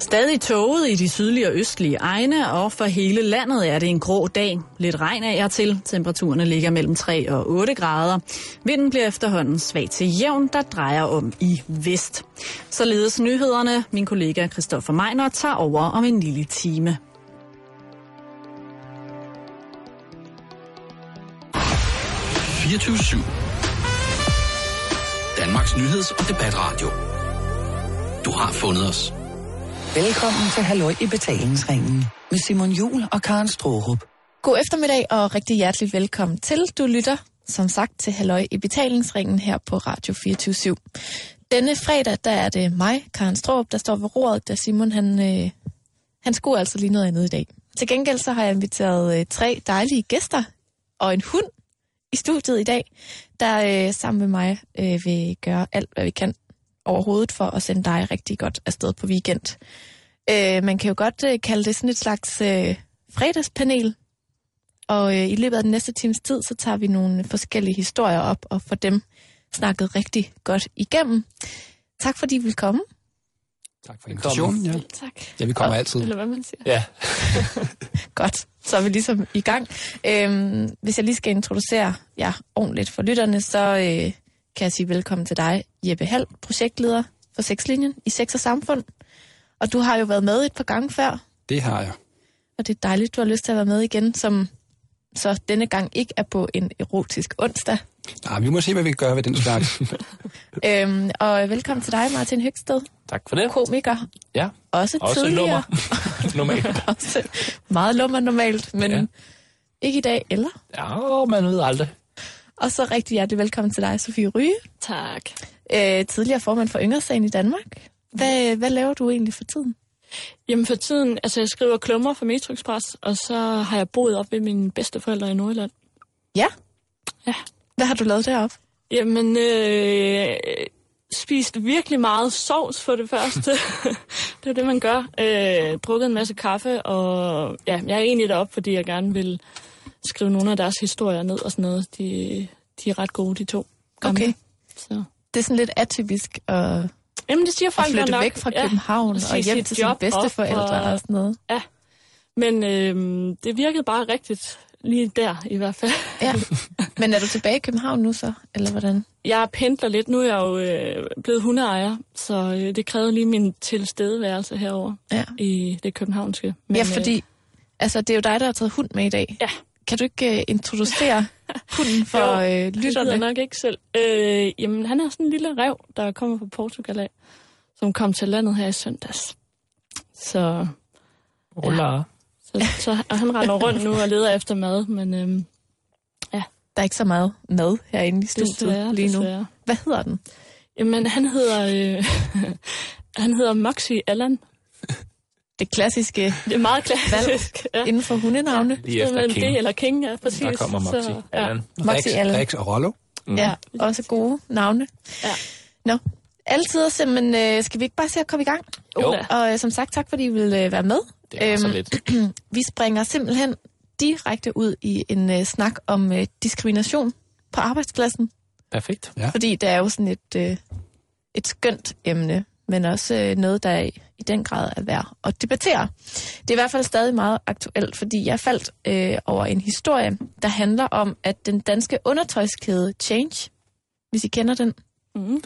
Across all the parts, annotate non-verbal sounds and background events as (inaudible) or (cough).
Stadig tåget i de sydlige og østlige egne, og for hele landet er det en grå dag. Lidt regn af jer til. Temperaturerne ligger mellem 3 og 8 grader. Vinden bliver efterhånden svag til jævn, der drejer om i vest. Således nyhederne. Min kollega Christoffer Meiner tager over om en lille time. Danmarks nyheds- og debatradio. Du har fundet os. Velkommen til Halløj i betalingsringen med Simon Jul og Karen Strohrup. God eftermiddag og rigtig hjertelig velkommen til. Du lytter, som sagt, til Halløj i betalingsringen her på Radio 24 Denne fredag, der er det mig, Karen Strohrup, der står ved roret, da Simon, han, øh, han skulle altså lige noget andet i dag. Til gengæld så har jeg inviteret øh, tre dejlige gæster og en hund i studiet i dag, der øh, sammen med mig øh, vil gøre alt, hvad vi kan overhovedet for at sende dig rigtig godt afsted på weekend. Øh, man kan jo godt øh, kalde det sådan et slags øh, fredagspanel, og øh, i løbet af den næste times tid, så tager vi nogle forskellige historier op og får dem snakket rigtig godt igennem. Tak fordi I vil komme. Tak for invitationen. Ja. Tak. ja, vi kommer og, altid. Eller hvad man siger. Ja. (laughs) Godt, så er vi ligesom i gang. Øhm, hvis jeg lige skal introducere jer ordentligt for lytterne, så øh, kan jeg sige velkommen til dig, Jeppe Hall, projektleder for Sexlinjen i Sex og Samfund. Og du har jo været med et par gange før, Det har jeg. og det er dejligt, du har lyst til at være med igen, som så denne gang ikke er på en erotisk onsdag. Nej, vi må se, hvad vi kan gøre ved den slags. Øhm, og velkommen til dig, Martin Høgsted, Tak for det. komiker. Ja, Også, også tidligere. lummer. (laughs) Normalt. Også meget lummer normalt, men ja. Ja. ikke i dag, eller? Ja, man ved aldrig. Og så rigtig hjertelig velkommen til dig, Sofie Ryge. Tak. Øh, tidligere formand for Yngresagen i Danmark. Hvad, hvad laver du egentlig for tiden? Jamen for tiden, altså jeg skriver klummer for Metro Express, og så har jeg boet op ved mine bedsteforældre i Nordjylland. Ja. Ja. Hvad har du lavet deroppe? Jamen, øh, spist virkelig meget sovs for det første. (laughs) det er det, man gør. Øh, drukket en masse kaffe, og ja, jeg er egentlig deroppe, fordi jeg gerne vil skrive nogle af deres historier ned og sådan noget. De, de er ret gode, de to. gamle. Okay. Så. Det er sådan lidt atypisk at, Jamen, det siger at folk flytte nok. væk fra Ja. København og og hjem til sine bedsteforældre og- og sådan noget. Men øh, det virkede bare rigtigt lige der i hvert fald. Ja. (laughs) Men er du tilbage i København nu så, eller hvordan? Jeg pendler lidt. Nu er jeg jo øh, blevet hundeejer, så øh, det krævede lige min tilstedeværelse herover Ja. i det københavnske. Men, ja, øh, fordi altså, det er jo dig, der har taget hund med i dag. Ja. Kan du ikke uh, introducere hunden for (laughs) Jo, uh, det jeg lytterne? nok ikke selv. Øh, jamen, han er sådan en lille rev, der kommer fra Portugal af, som kom til landet her i søndags. Så, Ruller. så, så og han render rundt nu og leder efter mad, men øh, Der er ikke så meget mad herinde i studiet desværre, lige nu. desværre. Hvad hedder den? Jamen, han hedder, øh, (laughs) han hedder Moxie Allan. Det klassiske Det er meget klassisk. Ja. inden for hundenavne. Lige efter Simpelthen King. Det eller King, ja, præcis. Der kommer Moxie. Så, ja. Moxie Rex, Allen. Rex og Rollo. Mm. Ja, også gode navne. Ja. Nå, altid simpelthen, øh, skal vi ikke bare se at komme i gang? Jo. Og øh, som sagt, tak fordi I vil øh, være med. Det er så Øhm, lidt. (clears throat) Vi springer simpelthen direkte ud i en øh, snak om øh, diskrimination på arbejdspladsen. Perfekt. Ja. Fordi det er jo sådan et, øh, et skønt emne, men også øh, noget, der i, den grad er værd at debattere. Det er i hvert fald stadig meget aktuelt, fordi jeg faldt øh, over en historie, der handler om, at den danske undertøjskæde Change, hvis I kender den, Mm.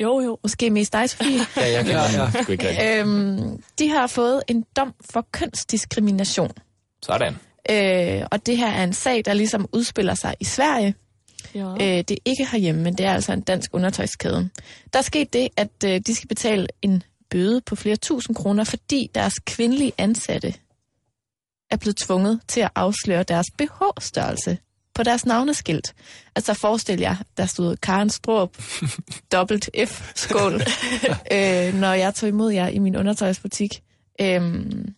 Jo, jo. måske mest dig, Sofie, (laughs) Ja, jeg kan Ja, ja, ja. ja. Sgu ikke øhm, de har fået en dom for kønsdiskrimination. Sådan. Øh, og det her er en sag, der ligesom udspiller sig i Sverige. Ja. Øh, det er ikke herhjemme, men det er altså en dansk undertøjskæde. Der er sket det, at øh, de skal betale en bøde på flere tusind kroner, fordi deres kvindelige ansatte er blevet tvunget til at afsløre deres BH-størrelse på deres navneskilt. Altså forestil jer, der stod Karen Strup, (laughs) dobbelt F, skål, (laughs) øh, når jeg tog imod jer i min undertøjsbutik. Øhm,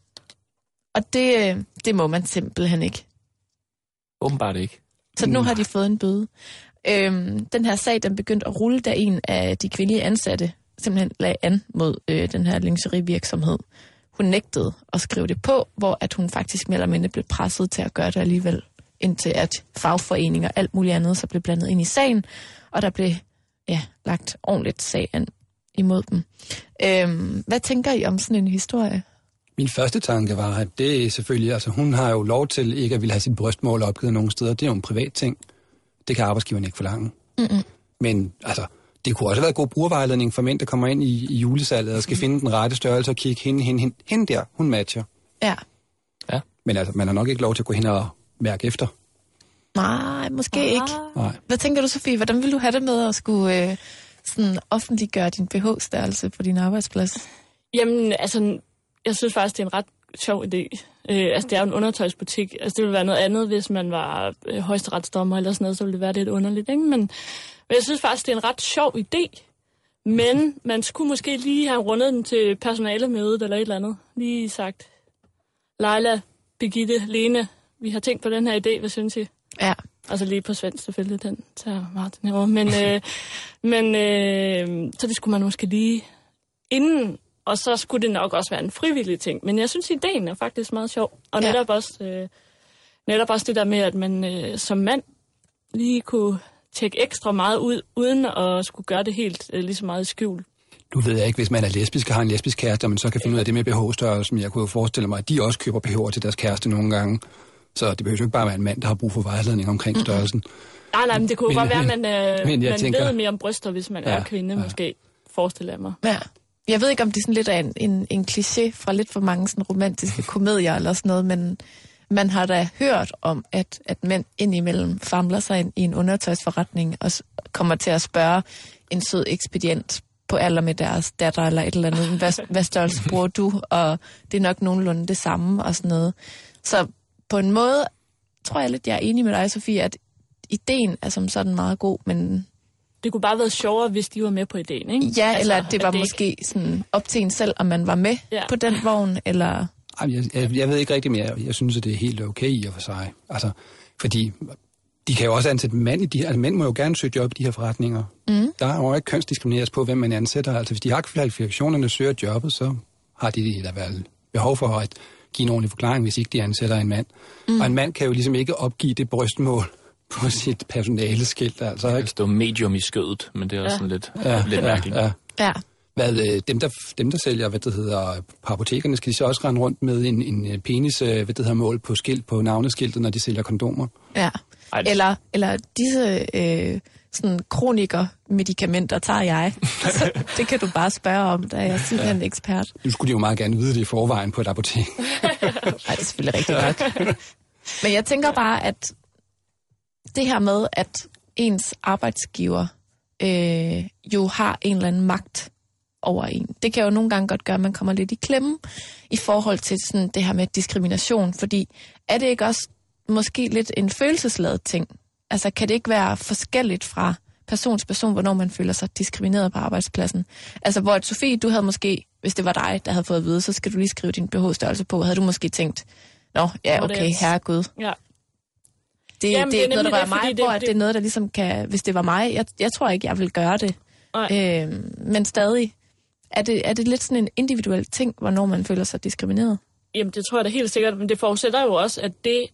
og det, øh, det må man simpelthen ikke. Åbenbart ikke. Så nu har de fået en bøde. Øhm, den her sag, den begyndte at rulle, da en af de kvindelige ansatte simpelthen lagde an mod øh, den her lingerievirksomhed. Hun nægtede at skrive det på, hvor at hun faktisk mere eller mindre blev presset til at gøre det alligevel, indtil at fagforeninger og alt muligt andet så blev blandet ind i sagen, og der blev ja, lagt ordentligt sag an. imod dem. Øhm, hvad tænker I om sådan en historie? Min første tanke var, at det er selvfølgelig, altså hun har jo lov til ikke at ville have sit brystmål opgivet nogen steder. Det er jo en privat ting. Det kan arbejdsgiveren ikke forlange. Mm-mm. Men altså, det kunne også have været god brugervejledning for mænd, der kommer ind i, i julesalget og skal finde den rette størrelse og kigge hende, hende, hende, hende der, hun matcher. Ja. Men altså, man har nok ikke lov til at gå hen og mærke efter. Nej, måske ah. ikke. Nej. Hvad tænker du, Sofie? Hvordan vil du have det med at skulle øh, sådan offentliggøre din BH-størrelse på din arbejdsplads? Jamen, altså, jeg synes faktisk, det er en ret sjov idé. Øh, altså, det er jo en undertøjsbutik. Altså, det ville være noget andet, hvis man var øh, højesteretsdommer eller sådan noget, så ville det være lidt underligt, ikke? Men, men jeg synes faktisk, det er en ret sjov idé. Men man skulle måske lige have rundet den til personalemødet eller et eller andet. Lige sagt, Leila, Birgitte, Lene, vi har tænkt på den her idé, hvad synes I? Ja. Altså lige på svensk selvfølgelig, den tager Martin herovre. Men, øh, (laughs) men øh, så det skulle man måske lige inden, og så skulle det nok også være en frivillig ting. Men jeg synes, ideen er faktisk meget sjov. Og Ja. netop også, øh, netop også det der med, at man øh, som mand lige kunne tjekke ekstra meget ud, uden at skulle gøre det helt øh, lige så meget i skjul. Nu ved jeg ikke, hvis man er lesbisk og har en lesbisk kæreste, man så kan finde ud af det med BH-størrelsen. Jeg kunne jo forestille mig, at de også køber BH'er til deres kæreste nogle gange. Så det behøver jo ikke bare være en mand, der har brug for vejledning omkring størrelsen. Nej, nej, men det kunne Men- men, godt være, at man, øh, men jeg man tænker- ved mere om bryster, hvis man Ja, er kvinde, ja. måske, forestiller jeg mig. Ja. Jeg ved ikke, om det er sådan lidt af en, en, en kliché fra lidt for mange sådan romantiske komedier eller sådan noget, men man har da hørt om, at, at mænd indimellem famler sig ind i en undertøjsforretning og s- kommer til at spørge en sød ekspedient på alder med deres datter eller et eller andet, hvad, hvad størrelse bruger du? Og det er nok nogenlunde det samme og sådan noget. Så på en måde tror jeg lidt, jeg er enig med dig, Sofie, at ideen er som sådan meget god, men det kunne bare være sjovere, hvis de var med på ideen, ikke? Ja, altså, eller at det var det måske sådan op til en selv, om man var med ja. På den vogn, eller... Ej, Jeg, jeg, jeg ved ikke rigtig mere. Jeg synes, at det er helt okay i og for sig. Altså, fordi de kan jo også ansætte mænd i de her... Altså, mænd må jo gerne søge job i de her forretninger. Mm. Der er jo ikke kønsdiskrimineres på, hvem man ansætter. Altså, hvis de har kvalifikationerne søger jobbet, så har de da vel behov for at give en ordentlig forklaring, hvis ikke de ansætter en mand. Mm. Og en mand kan jo ligesom ikke opgive det brystmål på sit personaleskilt. Altså, Der ikke? står medium i skødet, men det er også sådan lidt, Ja, lidt ja, mærkeligt. ja. Ja, Hvad, øh, dem, der, dem, der sælger, hvad det hedder, på apotekerne, skal de så også rende rundt med en, en øh, penis, øh, hvad det hedder, mål på skilt, på navneskiltet, når de sælger kondomer? ja. Ej, det- Eller, eller disse øh, sådan kroniker-medicamenter tager jeg. Så det kan du bare spørge om, da jeg er simpelthen ja. ekspert. Nu skulle de jo meget gerne vide det i forvejen på et apotek. (laughs) Nej, det er selvfølgelig rigtigt nok. (laughs) Men jeg tænker bare, at det her med, at ens arbejdsgiver øh, jo har en eller anden magt over en, det kan jo nogle gange godt gøre, at man kommer lidt i klemme i forhold til sådan det her med diskrimination, fordi er det ikke også måske lidt en følelsesladet ting? Altså kan det ikke være forskelligt fra person til person, hvornår man føler sig diskrimineret på arbejdspladsen? Altså hvor at Sofie, du havde måske, hvis det var dig, der havde fået at vide, så skal du lige skrive din BH-størrelse på, havde du måske tænkt, Nå, ja, okay, er- herregud. Ja. Det, Jamen, det det er ikke noget, der rører det, mig, fordi hvor det- at det er noget, der ligesom kan... Hvis det var mig, jeg, jeg tror ikke, jeg vil gøre det. Nej. Øhm, men stadig, er det, er det lidt sådan en individuel ting, hvornår man føler sig diskrimineret? Jamen, det tror jeg da helt sikkert, men det forudsætter jo også, at det,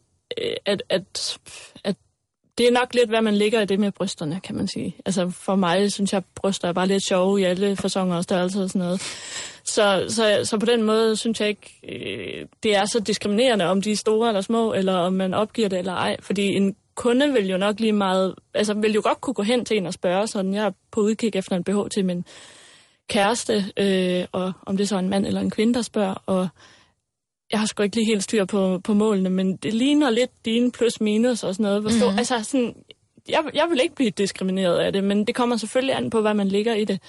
øh, at, at, at det er nok lidt, hvad man ligger i det med brysterne, kan man sige. Altså for mig synes jeg, at bryster er bare lidt sjove i alle fasonger og størrelser og sådan noget. Så, så, så på den måde synes jeg ikke, øh, det er så diskriminerende, om de er store eller små, eller om man opgiver det eller ej. Fordi en kunde vil jo nok lige meget, altså vil jo godt kunne gå hen til en og spørge sådan, jeg er på udkig efter en BH til min kæreste, øh, og om det så er en mand eller en kvinde, der spørger, og jeg har sgu ikke lige helt styr på, på målene, men det ligner lidt dine plus minus og sådan noget. Hvor stor, mm-hmm. Altså sådan, jeg, jeg vil ikke blive diskrimineret af det, men det kommer selvfølgelig an på, hvad man ligger i det.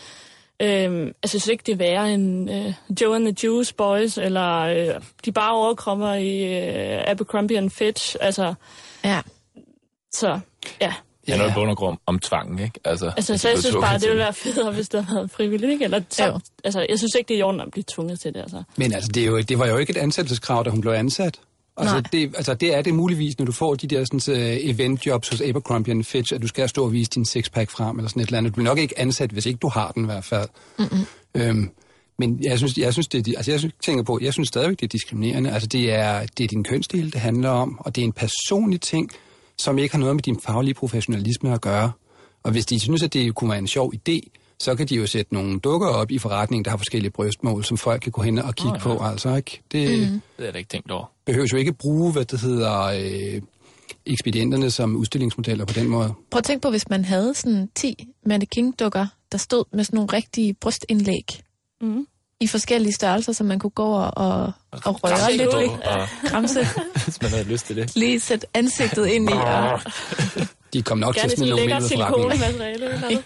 Øhm, altså, jeg synes ikke, det er værre end øh, Joe and the Juice Boys, eller øh, de bare overkommer i øh, Abercrombie and Fitch. Altså, Ja. så ja. Det er noget bund og grund om tvangen, ikke? Altså, Altså, så jeg synes bare, det ville være federe, hvis det havde været frivilligt, ikke? Eller så, Jo. altså, jeg synes ikke, det er i orden at blive tvunget til det, altså. Men altså, det, er jo, det var jo ikke et ansættelseskrav, da hun blev ansat. Altså Nej. det, altså, det er det muligvis, når du får de der sådan, uh, eventjobs hos Abercrombie and Fitch, at du skal stå og vise din sixpack frem, eller sådan et eller andet. Du bliver nok ikke ansat, hvis ikke du har den i hvert fald. Mm-hmm. Øhm, men jeg synes, jeg synes, det er, altså jeg synes, tænker på, jeg synes stadigvæk, det er diskriminerende. Altså det er, det er din kønsdel, det handler om, og det er en personlig ting, som ikke har noget med din faglige professionalisme at gøre. Og hvis de synes, at det kunne være en sjov idé, så kan de jo sætte nogle dukker op i forretningen, der har forskellige brystmål, som folk kan gå hen og kigge oh, ja. på. Altså, ikke? Det mm. Det har jeg da ikke tænkt over. behøves jo ikke bruge, hvad det hedder, øh, ekspedienterne som udstillingsmodeller på den måde. Prøv at tænke på, hvis man havde sådan 10 mannequin-dukker, der stod med sådan nogle rigtige brystindlæg Mm. I forskellige størrelser, så man kunne gå og, og, og røre lidt ved. Og, Kramse, (laughs) hvis man havde lyst til det. lige sætte ansigtet ind i. Og, De kom nok til at smide nogle eller noget.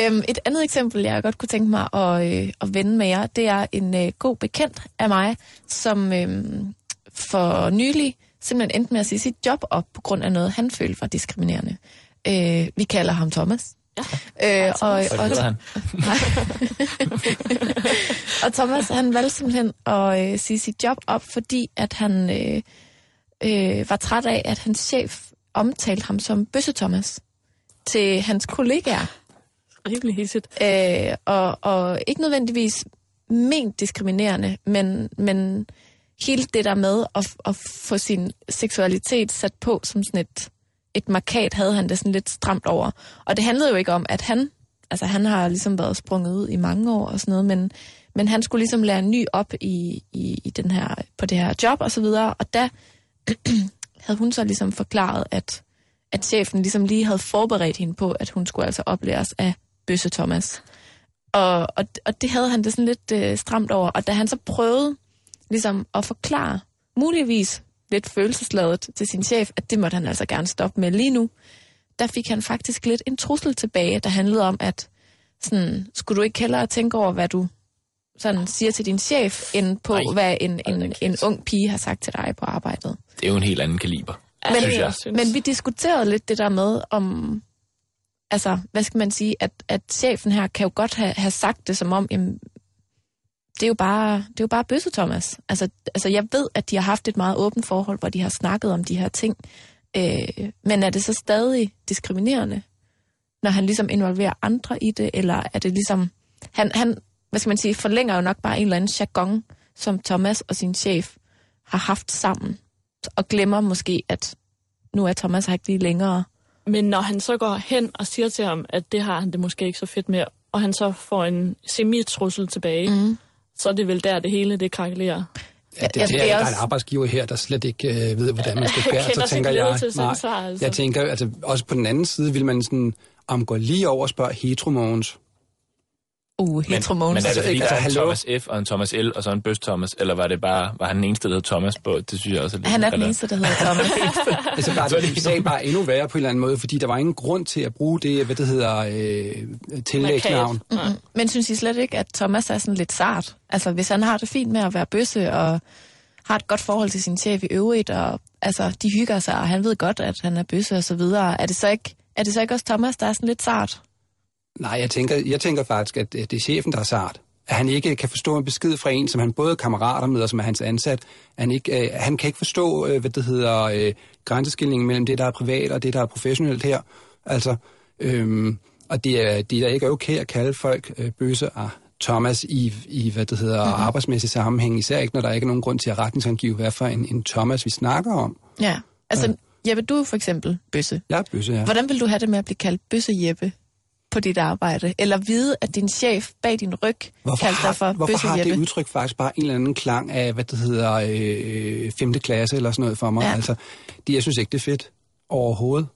(laughs) øhm, et andet eksempel, jeg godt kunne tænke mig at, øh, at vende med jer, det er en øh, god bekendt af mig, som øh, for nylig simpelthen endte med at sige sit job op på grund af noget, han følte var diskriminerende. Øh, vi kalder ham Thomas. Ja. Øh, og, og, hedder han? (laughs) og Thomas, han valgte simpelthen at øh, sige sit job op, fordi at han øh, øh, var træt af, at hans chef omtalte ham som Bøsse Thomas til hans kollegaer. Rimelig hissigt. Øh, og, og ikke nødvendigvis ment diskriminerende, men, men hele det der med at, at få sin seksualitet sat på som sådan et, et markat, havde han det sådan lidt stramt over. Og det handlede jo ikke om, at han, altså han har ligesom været sprunget ud i mange år og sådan noget, men, men han skulle ligesom lære ny op i, i, i den her, på det her job og så videre, og da (clears throat) havde hun så ligesom forklaret, at, at chefen ligesom lige havde forberedt hende på, at hun skulle altså oplæres af Bøsse Thomas. Og, og, og det havde han det sådan lidt øh, stramt over. Og da han så prøvede ligesom at forklare, muligvis lidt følelsesladet til sin chef, at det måtte han altså gerne stoppe med lige nu, der fik han faktisk lidt en trussel tilbage, der handlede om, at sådan, skulle du ikke hellere tænke over, hvad du sådan siger til din chef, end på, Nej. hvad en, en, Ej, en ung pige har sagt til dig på arbejdet. Det er jo en helt anden kaliber, Men- synes jeg. Men vi diskuterede lidt det der med, om, altså, hvad skal man sige, at, at chefen her kan jo godt have, have sagt det som om, jamen, det er jo bare, det er jo bare bøsse, Thomas. Altså, altså, jeg ved, at de har haft et meget åbent forhold, hvor de har snakket om de her ting. Øh, men er det så stadig diskriminerende, når han ligesom involverer andre i det, eller er det ligesom, han, han hvad skal man sige, forlænger jo nok bare en eller anden jargon, som Thomas og sin chef har haft sammen, og glemmer måske, at nu er Thomas her ikke lige længere. Men når han så går hen og siger til ham, at det har han det måske ikke så fedt med, og han så får en semi-trussel tilbage, mm. Så er det vel der, det hele det krakelerer. Ja, det, Altså, det, er er, der er en arbejdsgiver her, der slet ikke øh, ved, hvordan man skal (laughs) Jeg gøre. Så tænker jeg, til sådan svar, altså. jeg tænker, altså, også på den anden side vil man sådan, om gå lige over og spørge heteromogens. Uh, Men, heteromogens. men er det Altså, fordi, ikke- der er en hallo? Thomas F. og en Thomas L. og så en Bøs Thomas, eller var det bare, var han den eneste, der hed Thomas på? Det synes jeg også er lidt Han er den eneste, der hedder Thomas. (laughs) Altså, bare, (laughs) Så det det sagen bare endnu værre på en eller anden måde, fordi der var ingen grund til at bruge det, hvad det hedder, øh, tillægsnavn. Markat. Mm-mm. Men synes I slet ikke, at Thomas er sådan lidt sart? Altså, hvis han har det fint med at være bøsse, og har et godt forhold til sin chef i øvrigt, og altså, de hygger sig, og han ved godt, at han er bøsse og så videre, er det så ikke, er det så ikke også Thomas, der er sådan lidt sart? Nej, jeg tænker, jeg tænker faktisk, at det er chefen, der er sart. At han ikke kan forstå en besked fra en, som han både er kammerater med, og som er hans ansat. Han, ikke, øh, han kan ikke forstå, øh, hvad det hedder, øh, grænseskillingen mellem det, der er privat, og det, der er professionelt her. Altså, øhm, og det er, det er ikke okay at kalde folk øh, bøse og Thomas i, i hvad det hedder, mm-hmm. arbejdsmæssig sammenhæng, især ikke, når der ikke er nogen grund til at retningsangive, hvad for en, en Thomas vi snakker om. Ja. Altså, Jeppe, du er for eksempel bøsse. Jeg er bøse, ja. Hvordan vil du have det med at blive kaldt bøsse Jeppe på dit arbejde? Eller vide, at din chef bag din ryg Hvorfor kaldte dig for har, hvorfor har det udtryk faktisk bare en eller anden klang af, hvad det hedder, øh, 5. klasse eller sådan noget for mig? Ja. Ja. Altså, det, jeg synes ikke, det er fedt overhovedet.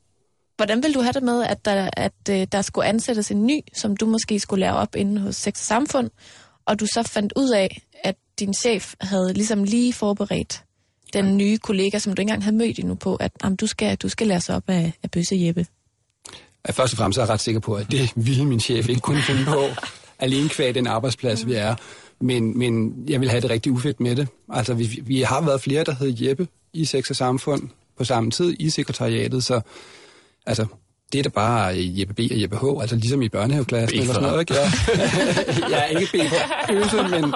Hvordan vil du have det med, at der, at, øh, der skulle ansættes en ny, som du måske skulle lære op inde hos Sex og Samfund, og du så fandt ud af, at din chef havde ligesom lige forberedt den nye kollega, som du ikke engang havde mødt endnu på, at jamen, du, skal, du skal lære sig op af, af Bøsse Jeppe. At først og fremmest er jeg ret sikker på, at det ville min chef ikke kunne finde på, (laughs) alene kvæg den arbejdsplads, vi er. Men, men jeg vil have det rigtig ufedt med det. Altså, vi, vi har været flere, der hed Jeppe i Sex og Samfund på samme tid i sekretariatet, så altså, det er da bare Jeppe B og Jeppe H, altså ligesom i børnehaveklassen eller sådan noget, ikke? Ja, (laughs) ja ikke B for øse, men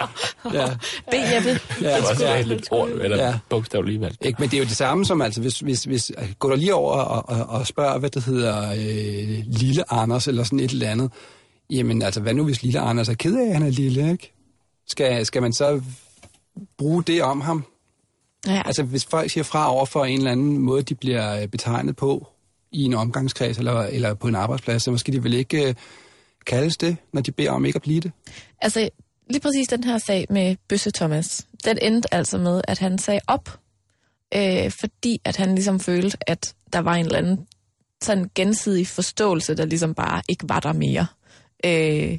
ja, B Jeppe. ja, Det var også et lidt ord, eller Ja. bogstav lige valgt. Ikke, men det er jo det samme som, altså, hvis, hvis, hvis går der lige over og, og, og spørger, hvad det hedder, øh, lille Anders eller sådan et eller andet, jamen altså, hvad nu hvis lille Anders er ked af, at han er lille, ikke? Skal, skal man så bruge det om ham? Ja. Altså, hvis folk siger fra over for en eller anden måde, de bliver øh, betegnet på i en omgangskreds eller, eller på en arbejdsplads, så måske de vel ikke øh, kaldes det, når de beder om ikke at blive det? Altså, lige præcis den her sag med Bøsse Thomas, den endte altså med, at han sagde op, øh, fordi at han ligesom følte, at der var en eller anden sådan gensidig forståelse, der ligesom bare ikke var der mere. Øh,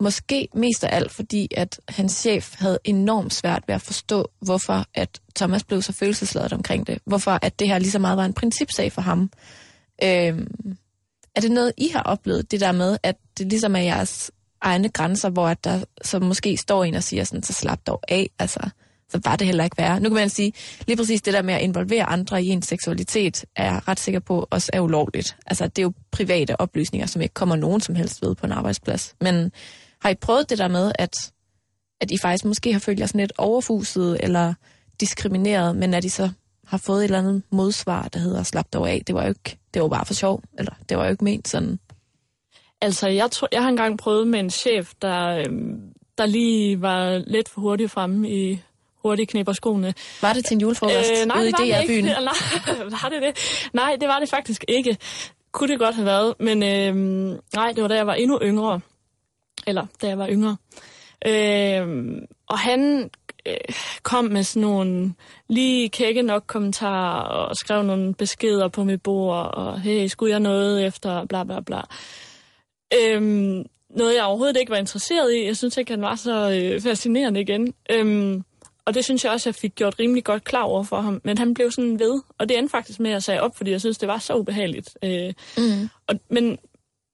måske mest af alt, fordi at hans chef havde enormt svært ved at forstå, hvorfor at Thomas blev så følelsesladet omkring det. Hvorfor at det her lige så meget var en principsag for ham. Øh, er det noget, I har oplevet, det der med, at det ligesom er jeres egne grænser, hvor at der så måske står en og siger sådan, så slap dog af, altså, så var det heller ikke værre. Nu kan man sige, lige præcis det der med at involvere andre i ens seksualitet, er jeg ret sikker på også er ulovligt. Altså, det er jo private oplysninger, som ikke kommer nogen som helst ved på en arbejdsplads. Men har I prøvet det der med, at, at I faktisk måske har følt jer sådan lidt overfuset eller diskrimineret, men at I så har fået et eller andet modsvar, der hedder slap dog af. Det var jo ikke, det var bare for sjov, eller det var jo ikke ment sådan. Altså, jeg, tror, jeg har engang prøvet med en chef, der, øhm, der lige var lidt for hurtigt fremme i hurtigt knæber skoene. Var det til en julefrokost Øh, nej, ude i DR-byen? (laughs) Nej, var det det? Nej, det var det faktisk ikke. Kunne det godt have været, men øhm, nej, det var da jeg var endnu yngre. Eller da jeg var yngre. Øhm, og han øh, kom med sådan nogle lige kække nok kommentarer og skrev nogle beskeder på mit bord, og hey, skulle jeg noget efter bla bla bla. Øhm, noget, jeg overhovedet ikke var interesseret i. Jeg synes ikke, han var så øh, fascinerende igen. Øhm, og det synes jeg også, jeg fik gjort rimelig godt klar over for ham. Men han blev sådan ved, og det endte faktisk med at sige op, fordi jeg synes, det var så ubehageligt. Øh, Mm. og, men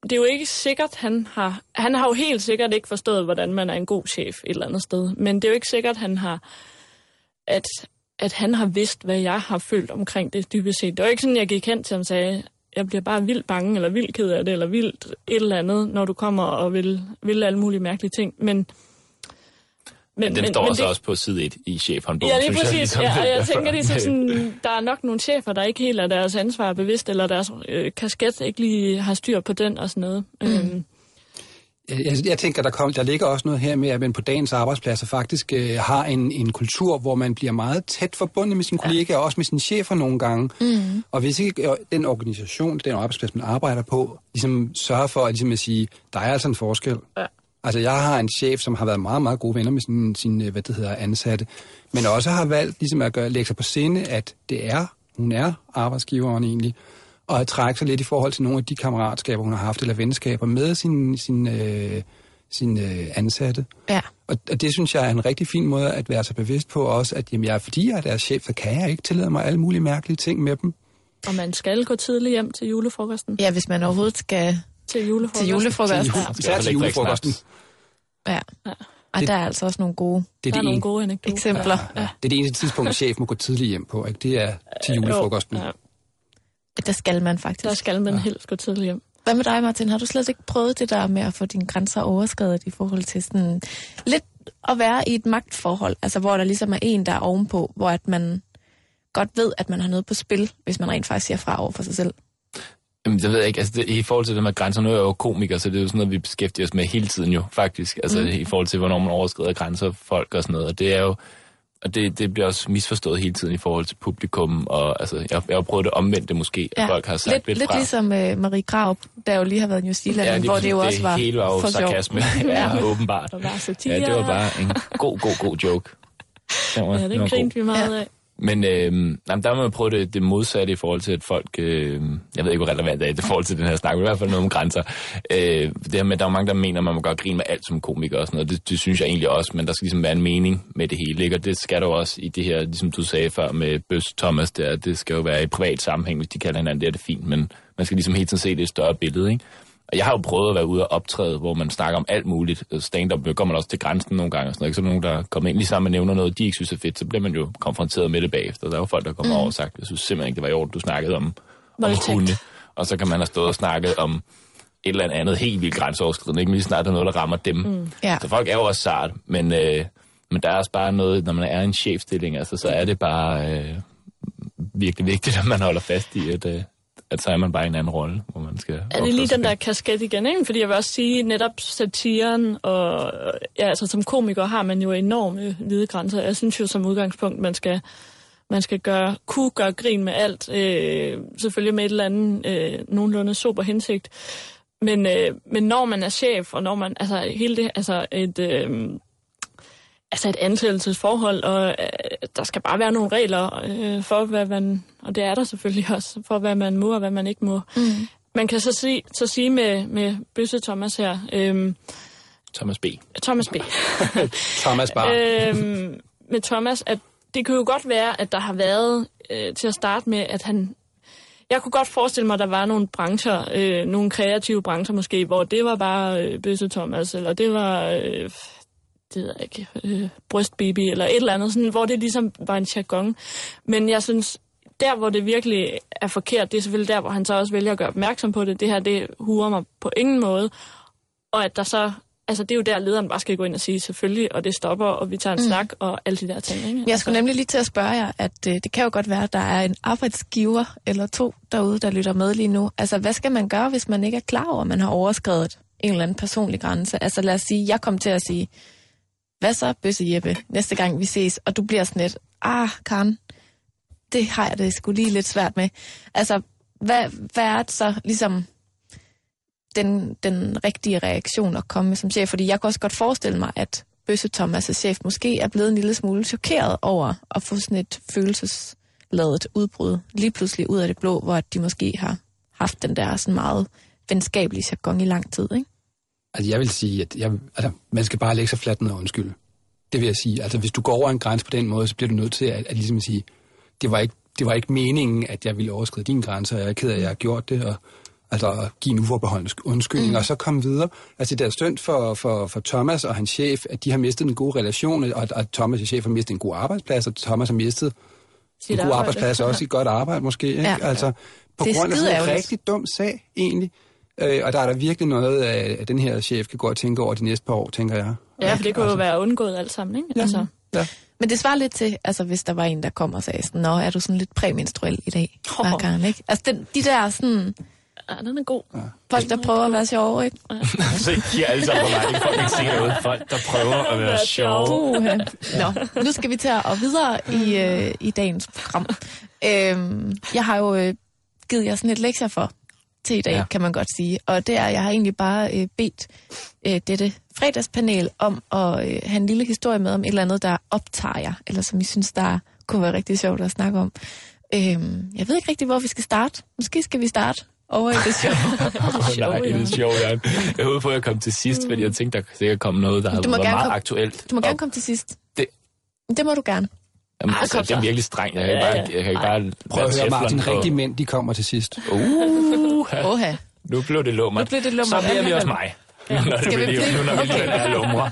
det er jo ikke sikkert, han har... Han har jo helt sikkert ikke forstået, hvordan man er en god chef et eller andet sted. Men det er jo ikke sikkert, han har... At, at han har vidst, hvad jeg har følt omkring det dybest set. Det var ikke sådan, jeg gik hen til ham og sagde, jeg bliver bare vildt bange, eller vildt ked af det, eller vildt et eller andet, når du kommer og vil, vil alle mulige mærkelige ting. Men, men den står men også, det- også på side 1 i chefhåndbogen, Ja, lige synes jeg. præcis. ligesom, Ja, og det jeg er tænker, det er (laughs) sådan, der er nok nogle chefer, der ikke helt er deres ansvar bevidst, eller deres øh, kasket ikke lige har styr på den og sådan noget. Mm. Øhm, Jeg, jeg, tænker, der, kom, der ligger også noget her med, at man på dagens arbejdspladser faktisk øh, har en, en kultur, hvor man bliver meget tæt forbundet med sine kollegaer, og også med sine chefer nogle gange. Mm. Og hvis ikke den organisation, den arbejdsplads, man arbejder på, ligesom sørger for at, ligesom at sige, der er altså en forskel. Ja. Altså, jeg har en chef, som har været meget, meget gode venner med sine, sine hvad det hedder, ansatte, men også har valgt ligesom at gøre, lægge sig på sinde, at det er, hun er arbejdsgiveren egentlig, og at trække sig lidt i forhold til nogle af de kammeratskaber, hun har haft, eller venskaber med sin, sin, øh, sin øh, ansatte. Ja. Og, og det synes jeg er en rigtig fin måde at være så bevidst på også, at jamen, jeg, fordi jeg er deres chef, så kan jeg ikke tillade mig alle mulige mærkelige ting med dem. og man skal gå tidligt hjem til julefrokosten. ja, hvis man overhovedet skal Til julefrokosten. til julefrokost. Til Ja. især til julefrokosten. snaps. ja. Og Det- der er altså også nogle gode Det er Der er det, nogle ene, gode anekdoter. eksempler. ja. det er det eneste tidspunkt, at chef må gå tidligt hjem på. Ikke? Det er til julefrokosten. Jo, ja, Der skal man faktisk. der skal man helst gå tidligt hjem. Hvad med dig, Martin? Har du slet ikke prøvet det der med at få dine grænser overskrevet i forhold til sådan lidt at være i et magtforhold? Altså, hvor der ligesom er en, der er ovenpå, hvor at man godt ved, at man har noget på spil, hvis man rent faktisk siger fra over for sig selv. Jamen, det ved jeg ikke. Altså, det, I forhold til det med grænser, nu er jeg jo komiker, så det er jo sådan noget, vi beskæftiger os med hele tiden jo, faktisk. Altså, mm. i forhold til, hvornår man overskrider grænser for folk og sådan noget. Og det er jo, og det, det bliver også misforstået hele tiden i forhold til publikum, og altså, jeg, jeg har prøvet det omvendte måske, at folk har sagt lidt, lidt, lidt fra. ligesom uh, Marie Graup, der jo lige har været i New Zealand, lige hvor det jo også var hele var jo for sarkasme, (laughs) ja, åbenbart. Der var. Ja, det var bare en god, god, god joke. Den var, Ja, den det god. grinte vi meget Ja. af. Men øh, jamen, der må man prøve det, det modsatte i forhold til, at folk... Øh, jeg ved ikke, hvor relevant det er i forhold til den her snak, men i hvert fald noget om grænser. Øh, det her med, der er mange, der mener, at man må godt grine med alt som komiker og sådan noget. Det, det synes jeg egentlig også, men der skal ligesom være en mening med det hele. Ikke? Og det skal der også i det her, ligesom du sagde før med Bøs Thomas, der, det skal jo være i privat sammenhæng, hvis de kalder hinanden, det er det fint. Men man skal ligesom helt tiden se det i større billede, ikke? Jeg har jo prøvet at være ude og optræde, hvor man snakker om alt muligt. Stand-up går man også til grænsen nogle gange. Og sådan noget. ikke? Så er der nogen, der kommer ind lige sammen og nævner noget, de ikke synes er fedt, så bliver man jo konfronteret med det bagefter. Der er jo folk, der kommer mm. over og sagt, jeg synes simpelthen ikke, det var i orden, du snakkede om, om Voldtægt. hunde. Og så kan man have stået og snakket om et eller andet helt vildt grænseoverskridende. Ikke Men lige snart der er noget, der rammer dem. Mm. Ja. Så folk er jo også sart, men, øh, men der er også bare noget, når man er i en chefstilling, altså, så er det bare øh, virkelig vigtigt, at man holder fast i, at, øh, at så er man bare i en anden rolle, hvor man skal Er det lige den der kasket igen, ikke? Fordi jeg vil også sige, netop satiren, og ja, altså som komiker har man jo enorme hvide grænser. Jeg synes jo som udgangspunkt, man skal, man skal gøre, kunne gøre grin med alt. Øh, selvfølgelig med et eller andet øh, nogenlunde super hensigt. men, øh, men når man er chef, og når man, altså hele det, altså et, øh, altså et ansættelsesforhold, og øh, der skal bare være nogle regler øh, for, hvad man, og det er der selvfølgelig også, for hvad man må og hvad man ikke må. Mm. Man kan så sige, så sige med, med Bøsse Thomas her, øh, Thomas B. Thomas B. (laughs) Thomas Bar. øhm, med Thomas, at det kan jo godt være, at der har været øh, til at starte med, at han... Jeg kunne godt forestille mig, at der var nogle brancher, øh, nogle kreative brancher måske, hvor det var bare øh, Bøsse Thomas, eller det var, øh, det ved jeg ikke, øh, brystbaby, eller et eller andet, sådan, hvor det ligesom var en jargon. Men jeg synes, der hvor det virkelig er forkert, det er selvfølgelig der, hvor han så også vælger at gøre opmærksom på det. Det her, det huer mig på ingen måde. Og at der så altså det er jo der, lederen bare skal gå ind og sige selvfølgelig, og det stopper, og vi tager en mm. snak, og alle de der ting. Ikke? Jeg skulle nemlig lige til at spørge jer, at øh, det kan jo godt være, at der er en arbejdsgiver eller to derude, der lytter med lige nu. Altså, hvad skal man gøre, hvis man ikke er klar over, at man har overskrevet en eller anden personlig grænse? Altså, lad os sige, jeg kom til at sige, hvad så, Bøsse Jeppe, næste gang vi ses, og du bliver sådan lidt, ah, Karen, det har jeg det sgu lige lidt svært med. Altså, hvad, hvad er det så ligesom den, den rigtige reaktion at komme med som chef? Fordi jeg kan også godt forestille mig, at Bøsse Thomas' chef måske er blevet en lille smule chokeret over at få sådan et følelsesladet udbrud lige pludselig ud af det blå, hvor de måske har haft den der sådan meget venskabelige jargon i lang tid, ikke? Altså, jeg vil sige, at jeg, altså, man skal bare lægge sig fladt ned og undskylde. Det vil jeg sige. Altså, hvis du går over en grænse på den måde, så bliver du nødt til at, at ligesom at sige, det var, ikke, det var ikke meningen, at jeg ville overskride din grænse, og jeg er ked af, at jeg har gjort det, og altså give en uforbeholden undskyldning, mm. og så komme videre. Altså det er stønt for, for, for Thomas og hans chef, at de har mistet en god relation, og at Thomas' chef har mistet en god arbejdsplads, og Thomas har mistet Sit en god arbejdsplads, og også et godt arbejde måske. Ikke? Ja. Altså på Det grund af sådan en rigtig dum sag, egentlig. Øh, og der er der virkelig noget, af, at den her chef kan gå og tænke over de næste par år, tænker jeg. Ja, for det kunne jo være undgået alt sammen, ikke? Ja. Altså, Ja. Men det svarer lidt til, altså hvis der var en, der kom og sagde sådan, Nå, er du sådan lidt præmenstruel i dag, oh. Karen, ikke? Altså den, de der sådan, ja, den er god. folk, der prøver at være sjove, ikke? (laughs) Så I kigger alle sammen på mig. Folk ikke derude. Folk, der prøver at være sjove. Uh, Nå, nu skal vi til at videre i, øh, i dagens program. Øhm, jeg har jo øh, givet jer sådan et lektier for til i dag, Ja. ja. kan man godt sige. Og det er, jeg har egentlig bare øh, bedt øh, dette fredagspanel om at øh, have en lille historie med om et eller andet, der optager jer, eller som I synes, der kunne være rigtig sjovt at snakke om. Øhm, jeg ved ikke rigtig, hvor vi skal starte. Måske skal vi starte over i det (laughs) show. (laughs) Åh, nej, det er sjovt, jeg. Håber på, at jeg kom til sidst, fordi jeg tænkte, der sikkert komme noget, der har været meget komme- aktuelt. Du må gerne komme til sidst. Det- Det må du gerne. Jamen, Ah, altså, det er virkelig strengt. Jeg kan ikke Ja, bare, ja. jeg kan ikke bare Prøv at høre, Martin, på- rigtige mænd, de kommer til sidst. Uh, Oha. nu blev det lummer. Nu blev det lummer. Så bliver vi også mig. Nu, når det Skal vi bliver, blive- nu, når vi Okay. lige er lumre.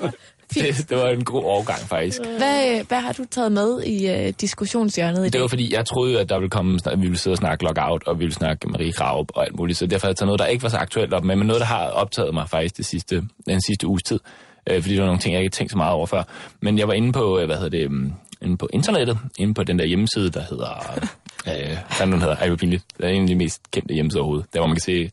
Det, det var en god overgang, faktisk. Hvad, hvad har du taget med i øh, diskussionshjørnet i Det dag? var fordi, jeg troede at der ville komme, at vi ville sidde og snakke lockout, og vi ville snakke Marie Graup og alt muligt. Så derfor har jeg taget noget, der ikke var så aktuelt op med, men noget, der har optaget mig faktisk det sidste, den sidste uges tid. Øh, fordi det var nogle ting, jeg ikke havde tænkt så meget over før. Men jeg var inde på, øh, hvad hedder det, um, inde på internettet, inde på den der hjemmeside, der hedder, (laughs) øh, hvad den hedder, ej, hvor pinligt. Det er en af de mest kendte hjemmesider overhovedet. Der, hvor man kan se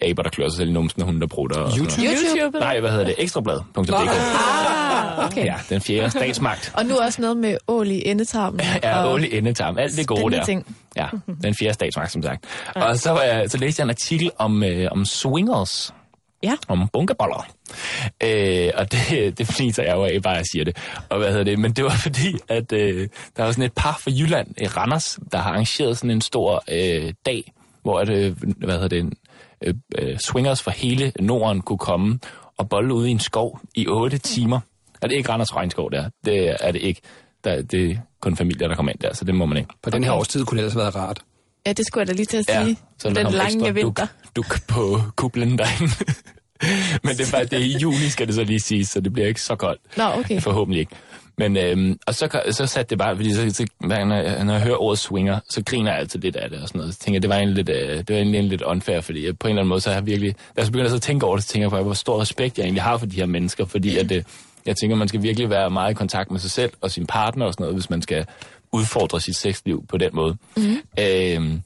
aber, der klør sig selv i numsen, og hunde, der noget. YouTube? YouTube? Nej, hvad hedder det? Ekstrablad.dk. Ah, okay. Ja, den fjerde statsmagt. Og nu også noget med ål i endetarmen. (laughs) Ja, ål i endetarm. Alt det gode der. Ting. Ja, (laughs) den fjerde statsmagt, som sagt. Og så, jeg, så læste jeg en artikel om, øh, om swingers. Ja. Om bunkerboller. Øh, og det, (laughs) det fniser jeg jo af, bare jeg siger det. Og hvad hedder det? Men det var fordi, at øh, der var sådan et par fra Jylland, i Randers, der har arrangeret sådan en stor øh, dag, hvor at, øh, hvad hedder det, øh, øh, swingers fra hele Norden kunne komme og bolle ude i en skov i 8 timer. Er det ikke Randers regnskov der? Det er det ikke. Der, det er kun familier, der kommer ind der, så det må man ikke. På den her årstid kunne det ellers have været rart. Ja, det skulle jeg da lige til at sige. Ja, den lange vinter. Duk, duk på kublen derinde. (laughs) (laughs) Men det er, bare, det er i juni, skal det så lige sige, så det bliver ikke så koldt. Nå, okay. Forhåbentlig ikke. Men øhm, og så, så satte det bare, fordi så, så, når, jeg, når jeg hører ordet swinger, så griner jeg altid lidt af det og sådan noget. Så tænker jeg, det var egentlig lidt, øh, det var egentlig lidt unfair, fordi jeg, på en eller anden måde, så har jeg virkelig, da jeg så begynder så at tænke over det, så tænker jeg på, hvor stor respekt jeg egentlig har for de her mennesker, fordi at, øh, jeg tænker, man skal virkelig være meget i kontakt med sig selv og sin partner og sådan noget, hvis man skal udfordre sit sexliv på den måde. Mm. Øhm,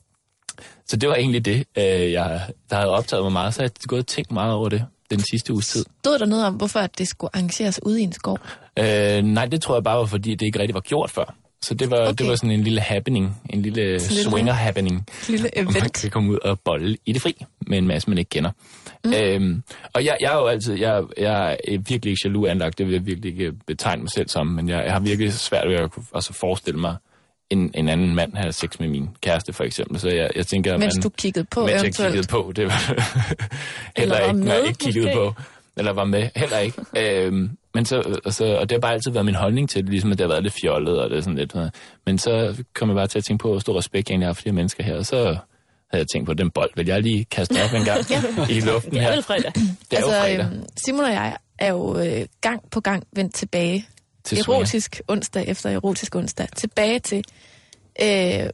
så det var egentlig det, øh, jeg, der havde optaget mig meget, så jeg har gået og tænkt meget over det den sidste uges tid. Stod der noget om, hvorfor det skulle arrangeres ude i en skov? Øh, nej, det tror jeg bare var, fordi det ikke rigtig var gjort før. Så det var, okay. Det var sådan en lille happening, en lille lille- swinger happening. Lille Og man event. kan komme ud og bolle i det fri med en masse, man ikke kender. Mm. Øhm, og jeg, jeg er jo altid, jeg, jeg er virkelig ikke jaloux anlagt, det vil jeg virkelig ikke betegne mig selv som, men jeg, jeg har virkelig svært ved at kunne- altså forestille mig en, en anden mand have sex med min kæreste, for eksempel. Så jeg, jeg tænker, Mens man, du kiggede på mens jeg eventuelt. kiggede på, det var (laughs) heller var ikke, når jeg ikke kiggede måske. på, eller var med, heller ikke. øhm, men så, altså, og det har bare altid været min holdning til det, ligesom at det har været lidt fjollet, og det er sådan lidt. Men så kom jeg bare til at tænke på, hvor stor respekt jeg egentlig har for de her mennesker her, og så havde jeg tænkt på, den bold vil jeg lige kaste op en gang (laughs) i luften Det er her. vel fredag. Det er altså, jo fredag Simon og jeg er jo øh, gang på gang vendt tilbage. Til swinger. erotisk onsdag efter erotisk onsdag. Tilbage til, øh,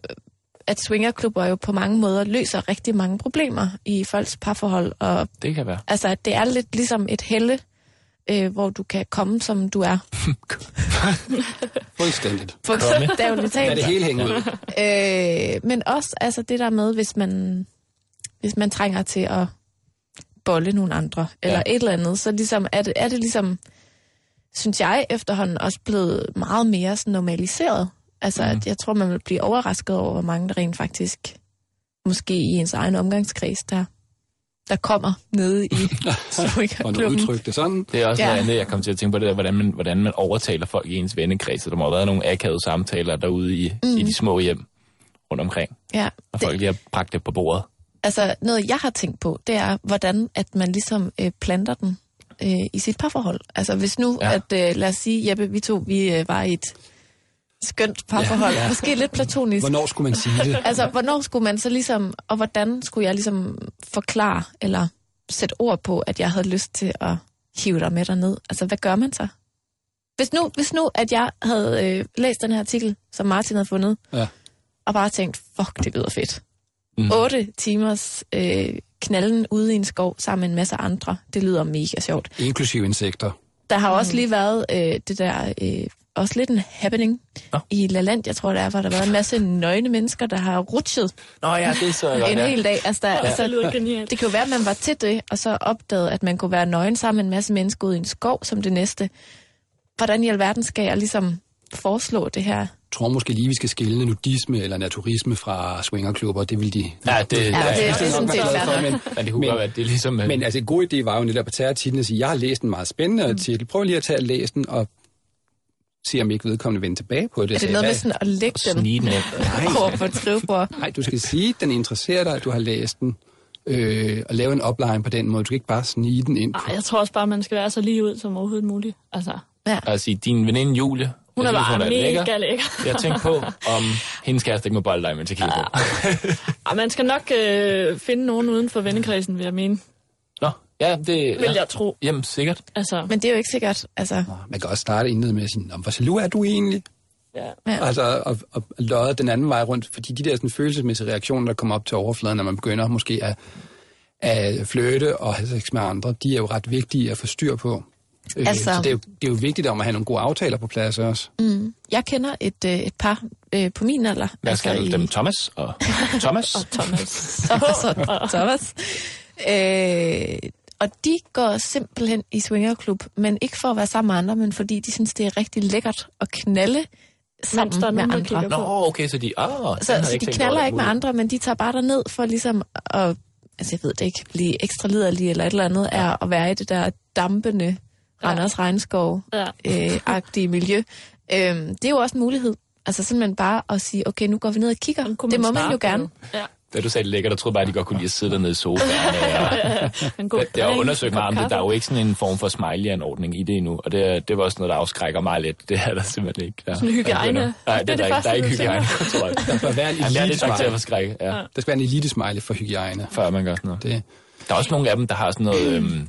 at swingerklubber jo på mange måder løser rigtig mange problemer i folks parforhold. Og Det kan være. altså, at det er lidt ligesom et helle, øh, hvor du kan komme, som du er. (laughs) Fuldstændigt. For bogstaveligt Lad talt. det hele hænge ud. Øh, men også altså det der med, hvis man, hvis man trænger til at bolle nogle andre, eller Ja. et eller andet, så ligesom, er, det, er det ligesom, synes jeg efterhånden også blevet meget mere sådan normaliseret. Altså, Mhm. mm. at jeg tror, man vil blive overrasket over, hvor mange der rent faktisk, måske i ens egen omgangskreds, der, der kommer nede i (laughs) Og nu swingerklubben. udtryk det sådan. Det er også Ja. noget andet, jeg kom til at tænke på, det der, hvordan man, hvordan man overtaler folk i ens vennekreds. Så Der må have været nogle akavede samtaler derude i, mm. i de små hjem rundt omkring. Ja, Og det, folk lige har bragt det på bordet. Altså, noget jeg har tænkt på, det er, hvordan at man ligesom øh, planter den øh, i sit parforhold. Altså, hvis nu, ja. At, øh, lad os sige, Jeppe, vi to, vi øh, var i et skønt parforhold, ja, ja. måske lidt platonisk. Hvornår skulle man sige det? (laughs) Altså, hvornår skulle man så ligesom, og hvordan skulle jeg ligesom forklare, eller sætte ord på, at jeg havde lyst til at hive dig med derned? Altså, hvad gør man så? Hvis nu, hvis nu at jeg havde øh, læst den her artikel, som Martin havde fundet, Ja. og bare tænkt, fuck, det lyder fedt. Mm. 8 timers øh, knalden ude i en skov sammen med en masse andre. Det lyder mega sjovt. Inklusive insekter. Der har også lige været øh, det der, øh, også lidt en happening Nå. i La Land, jeg tror det er, hvor der har været en masse nøgne mennesker, der har rutsjet Nå ja, det er så godt, en ja. hel dag. Altså, der, ja. Det altså, det kan jo være, at man var til det, og så opdagede, at man kunne være nøgen sammen med en masse mennesker ude i en skov som det næste. Hvordan i alverden skal jeg ligesom foreslå det her? Jeg tror måske lige, vi skal skille nudisme eller naturisme fra swingerklubber. Det vil de... Ja, det, Ja, ja, det, ja, det, det er sådan set for, men, men det kunne Men- være, det er ligesom... øh, men altså, en god idé var jo netop at tage artiklen og sige, jeg har læst en meget spændende artikel. Prøv lige at tage og læse den og se, om ikke vedkommende vender tilbage på det. Er det noget med sådan at lægge den snige den ind. over på et skrivebord? Nej, du skal sige, at den interesserer dig, at du har læst den. Øh, og lave en opline på den måde. Du skal ikke bare snige den ind. Ej, jeg tror også bare, man skal være så lige ud som overhovedet muligt. Altså, Og sige, din veninde Julie, hun er bare lækker. mega lækker. Jeg tænkte på, om (laughs) hendes kæreste ikke må bolde dig, jeg kigger på. Ej, man skal nok øh, finde nogen uden for vennekredsen, vil jeg mene. Nå, ja, det... Vil Ja. jeg tro. Jamen, sikkert. Altså, Men det er jo ikke sikkert. Altså, Man kan også starte indledet med at sige, "Nå, hvor jaloux er du egentlig? ja. ja. Altså, og, og lodde den anden vej rundt, fordi de der sådan, følelsesmæssige reaktioner, der kommer op til overfladen, når man begynder måske at, at flytte og have sex med andre, de er jo ret vigtige at få styr på. Øh, Altså- Så det er, jo, det er jo vigtigt om at have nogle gode aftaler på plads også. Mm. Jeg kender et, øh, et par øh, på min alder. Hvad skal altså, i- dem? Thomas og Thomas? (laughs) Thomas. Thomas (laughs) og Thomas. Øh, og de går simpelthen i swingerklub, men ikke for at være sammen med andre, men fordi de synes, det er rigtig lækkert at knalde sammen der er med andre. Nå, okay, så de... Oh, Så, så de knaller ikke med andre, men de tager bare derned for ligesom at, altså jeg ved det ikke, blive ekstra liderlige eller et eller andet, er at være i det der dampende Randers Regnskov Ja. øh, miljø. Øhm, det er jo også en mulighed. Altså simpelthen bare at sige, okay, nu går vi ned og kigger. Det må man jo gerne. Ja. Da du sagde det lækkert, der troede bare, at de godt kunne lide at sidde dernede i sofaen. (laughs) Og, En god det, er drink, undersøgt meget det. Der er jo ikke sådan en form for smiley-anordning i det endnu. Og det, er- det var også noget, der afskrækker mig lidt. Det er der simpelthen ikke. Der. Sådan hygiejne. Nej, Det det, er er det der, der er ikke hygiejne, tror jeg. Der bør være en Jamen, det er til at elite-smiley. forskrække, ja, Der skal være en elite-smiley for hygiejne. før man gør sådan noget. Det, Der er også nogle af dem, der har sådan noget... (clears throat) Øhm,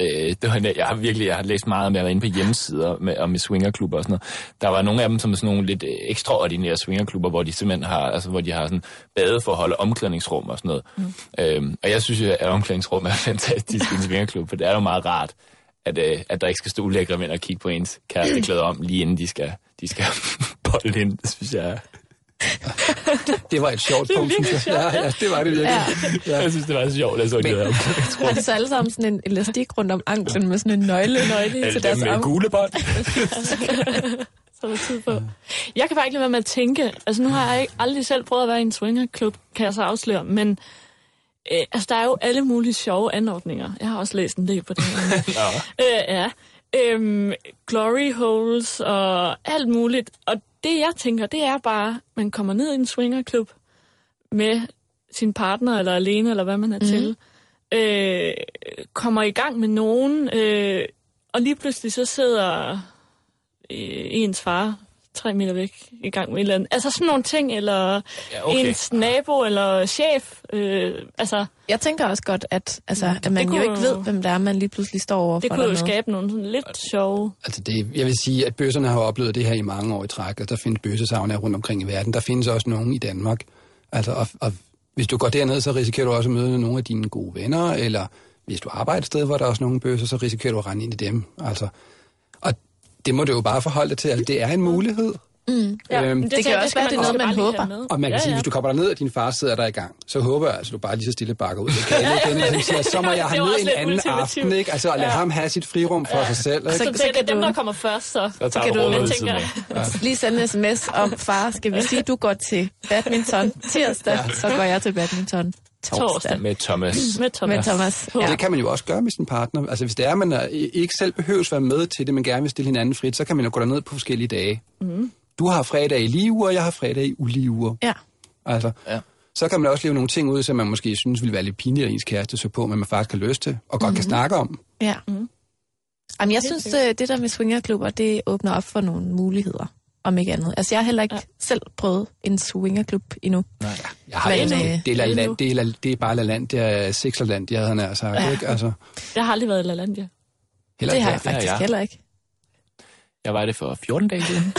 øh, det var, jeg har virkelig jeg har læst meget om, jeg har været inde på hjemmesider med, og med swingerklubber og sådan noget. Der var nogle af dem, som sådan nogle lidt øh, ekstraordinære swingerklubber, hvor de simpelthen har, altså, hvor de har sådan badeforhold og omklædningsrum og sådan noget. Mm. Øhm, og jeg synes jo, at omklædningsrum er (laughs) fantastisk i en swingerklub, for det er jo meget rart, at, øh, at der ikke skal stå ulækre mænd og kigge på ens kæreste klæder om, lige inden de skal, de skal (laughs) bolde ind. Det synes jeg, det var et sjovt punkt, synes jeg. Ja, ja, det var det virkelig. Ja. jeg synes, det var så sjovt, at så det her. Har de så alle sammen sådan en elastik rundt om anklen med sådan en nøgle, nøgle til Alle deres med arm? gule bånd. (laughs) Så er tid på. Jeg kan bare ikke lade være med at tænke, altså nu har jeg ikke aldrig selv prøvet at være i en swingerklub, kan jeg så afsløre, men øh, altså der er jo alle mulige sjove anordninger. Jeg har også læst en del på det her. (laughs) øh, ja. Øhm, glory holes og alt muligt. Og det jeg tænker, det er bare, man kommer ned i en swingerklub med sin partner eller alene, eller hvad man er mm. til, øh, kommer i gang med nogen, øh, og lige pludselig så sidder øh, ens far tre meter væk i gang med et eller andet. Altså sådan nogle ting, eller Ja, okay. ens nabo eller chef. Øh, altså, Jeg tænker også godt, at, altså, at man kunne jo ikke ved, hvem det er, man lige pludselig står over det kunne jo dernede. skabe nogle sådan lidt sjove... Altså det, jeg vil sige, at bøsserne har oplevet det her i mange år i træk, og der findes bøssesavner rundt omkring i verden. Der findes også nogen i Danmark. Altså, og, og hvis du går derned, så risikerer du også at møde nogle af dine gode venner, eller hvis du arbejder et sted, hvor der er også nogle bøsser, så risikerer du at rende ind i dem. Altså, det må du jo bare forholde til. Altså, det er en mulighed. Mm. Ja, Øhm, men det kan også være, det er noget, man håber. med. Og man kan ja, sige, ja. hvis du kommer derned, og din far sidder der i gang, så håber jeg, altså, du bare lige så stille bakker ud. Det kan jeg igen, og siger, så må jeg Det have med også en anden ultimativt. aften, ikke? Altså, at lade ham have sit frirum for sig selv, ikke? Så, Så- det, så det kan er dem, der kommer først, så. Så kan du ved tænker, af. Lige sende en sms om, far, skal vi sige, du går til badminton tirsdag, så går jeg til badminton torsdag. Torsdag. Med Thomas. (clears throat) med Thomas. Med Thomas. Ja. Det kan man jo også gøre med sin partner. Altså hvis det er, at man er, ikke selv behøves være med til det, men gerne vil stille hinanden frit, så kan man jo gå derned på forskellige dage. Mm. Du har fredag i lige uger, og jeg har fredag i ulige uger. ja. Altså, Ja. så kan man også leve nogle ting ud, som man måske synes ville være lidt pinligt, at ens kæreste så på, men man faktisk har lyst til, og godt mm. kan snakke om. Ja. Mm. Jamen, jeg synes, øh, det der med swingerklubber, det åbner op for nogle muligheder, om ikke andet. Altså, jeg har heller ikke ja. selv prøvet en swingerklub endnu. Jeg har Men, men, øh, det, er endnu. land, det, er, det er bare er sexerland, jeg havde nær sagt, Ja. ikke? Altså, Jeg har aldrig været i LaLandia. heller Det har ikke jeg det har faktisk jeg. heller ikke. Jeg var det for 14 dage siden. (laughs)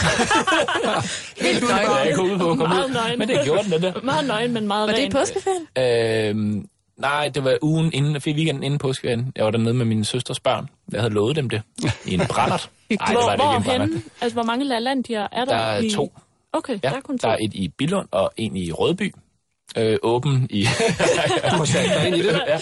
Helt nøje. Jeg er ikke ude på at komme Meget ud. nøgen. Men det gjorde den, den der. Meget nøgen, men meget Var det i ren. påskeferien? Øhm, nej, det var ugen inden, for weekenden inden påskeferien. Jeg var dernede med min søsters børn. Jeg havde lovet dem det. I en brændert. Nej, det Hvor, var det ikke brændert. Altså, hvor mange LaLandier er der? Der er i... to. Okay, Ja, der er kun to. der er et i Billund og en i Rødby. Øh, åben i... Du har sat dig ind i det. ja.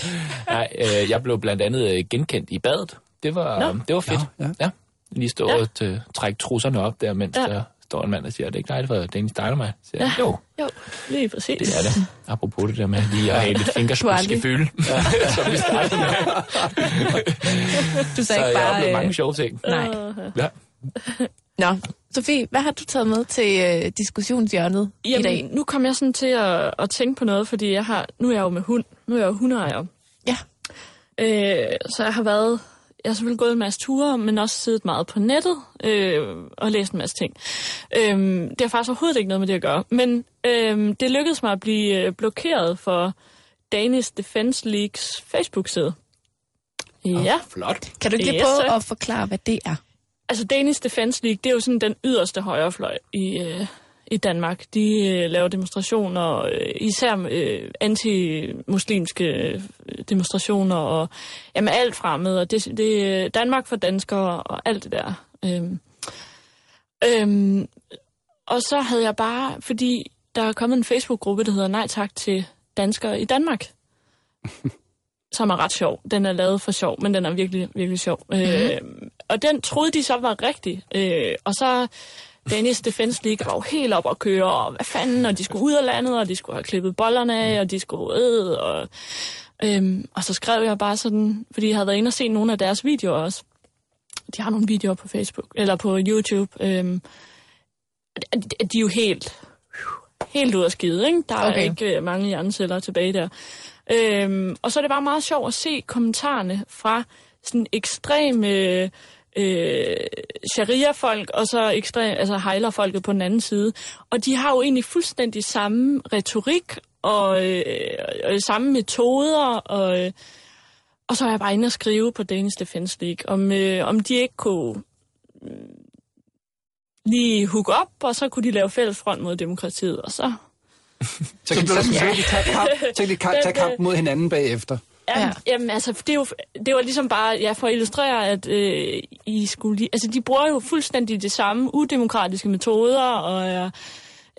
Nej, øh, jeg blev blandt andet øh, genkendt i badet. Det var, Nå. det var fedt. Ja, ja. ja. Lige stå Ja. og øh, trække trusserne op der, mens Ja. der står en mand og siger, det er ikke dig, det var Dennis Dynamite. Så jeg, Ja. jo, Jo, lige præcis. det er det. Apropos det der med lige at have lidt (laughs) fingerspidsgefyld, (laughs) som vi startede med. Du (laughs) Så sagde jeg ikke har bare... oplevet mange Øh, sjove ting. nej. Ja. Nå, Sofie, hvad har du taget med til øh, diskussionshjørnet i dag? Jamen, nu kom jeg sådan til at, at tænke på noget, fordi jeg har, nu er jeg jo med hund. Nu er jeg jo hundeejer. Ja. Øh, så jeg har været... Jeg har selvfølgelig gået en masse ture, men også siddet meget på nettet øh, og læst en masse ting. Øh, det har faktisk overhovedet ikke noget med det at gøre. Men øh, det lykkedes mig at blive øh, blokeret for Danish Defense Leagues Facebook-side. Ja. Flot. Kan du ikke lige Yes, prøve sir. at forklare, hvad det er? Altså Danish Defense League, det er jo sådan den yderste højrefløj i, øh, i Danmark. De øh, laver demonstrationer, øh, især øh, anti-muslimske øh, demonstrationer, og jamen, alt fremmed, og det, det er Danmark for danskere, og alt det der. Øhm, øhm, og så havde jeg bare, fordi der er kommet en Facebook-gruppe, der hedder Nej tak til danskere i Danmark. (laughs) som er ret sjov. Den er lavet for sjov, men den er virkelig, virkelig sjov. Mm-hmm. Øh, og den troede de så var rigtig. Øh, og så Danish Defense League var jo helt op at køre, og hvad fanden, og de skulle ud af landet, og de skulle have klippet bollerne af, og de skulle øh, og, øhm, og så skrev jeg bare sådan, fordi jeg havde været inde og set nogle af deres videoer også. De har nogle videoer på Facebook, eller på YouTube. Øhm, de, de er jo helt, helt ud af skide, ikke? Der er Okay. ikke øh, mange hjerneceller tilbage der. Øhm, og så er det bare meget sjovt at se kommentarerne fra sådan ekstreme øh, sharia-folk, og så ekstrem, altså hejler-folket på den anden side. Og de har jo egentlig fuldstændig samme retorik, og, øh, og samme metoder, og, øh, og så er jeg bare inde og skrive på Danish Defense League, om, øh, om de ikke kunne øh, lige hook op, og så kunne de lave fælles front mod demokratiet, og så Så kan, så, så, så kan de tage kamp, så kan de ka- (laughs) tage kamp mod hinanden bagefter. Ja. Ja. Jamen, altså, det, er jo, det var ligesom bare, ja, for at illustrere, at øh, I skulle lige, altså, de bruger jo fuldstændig de samme udemokratiske metoder, og er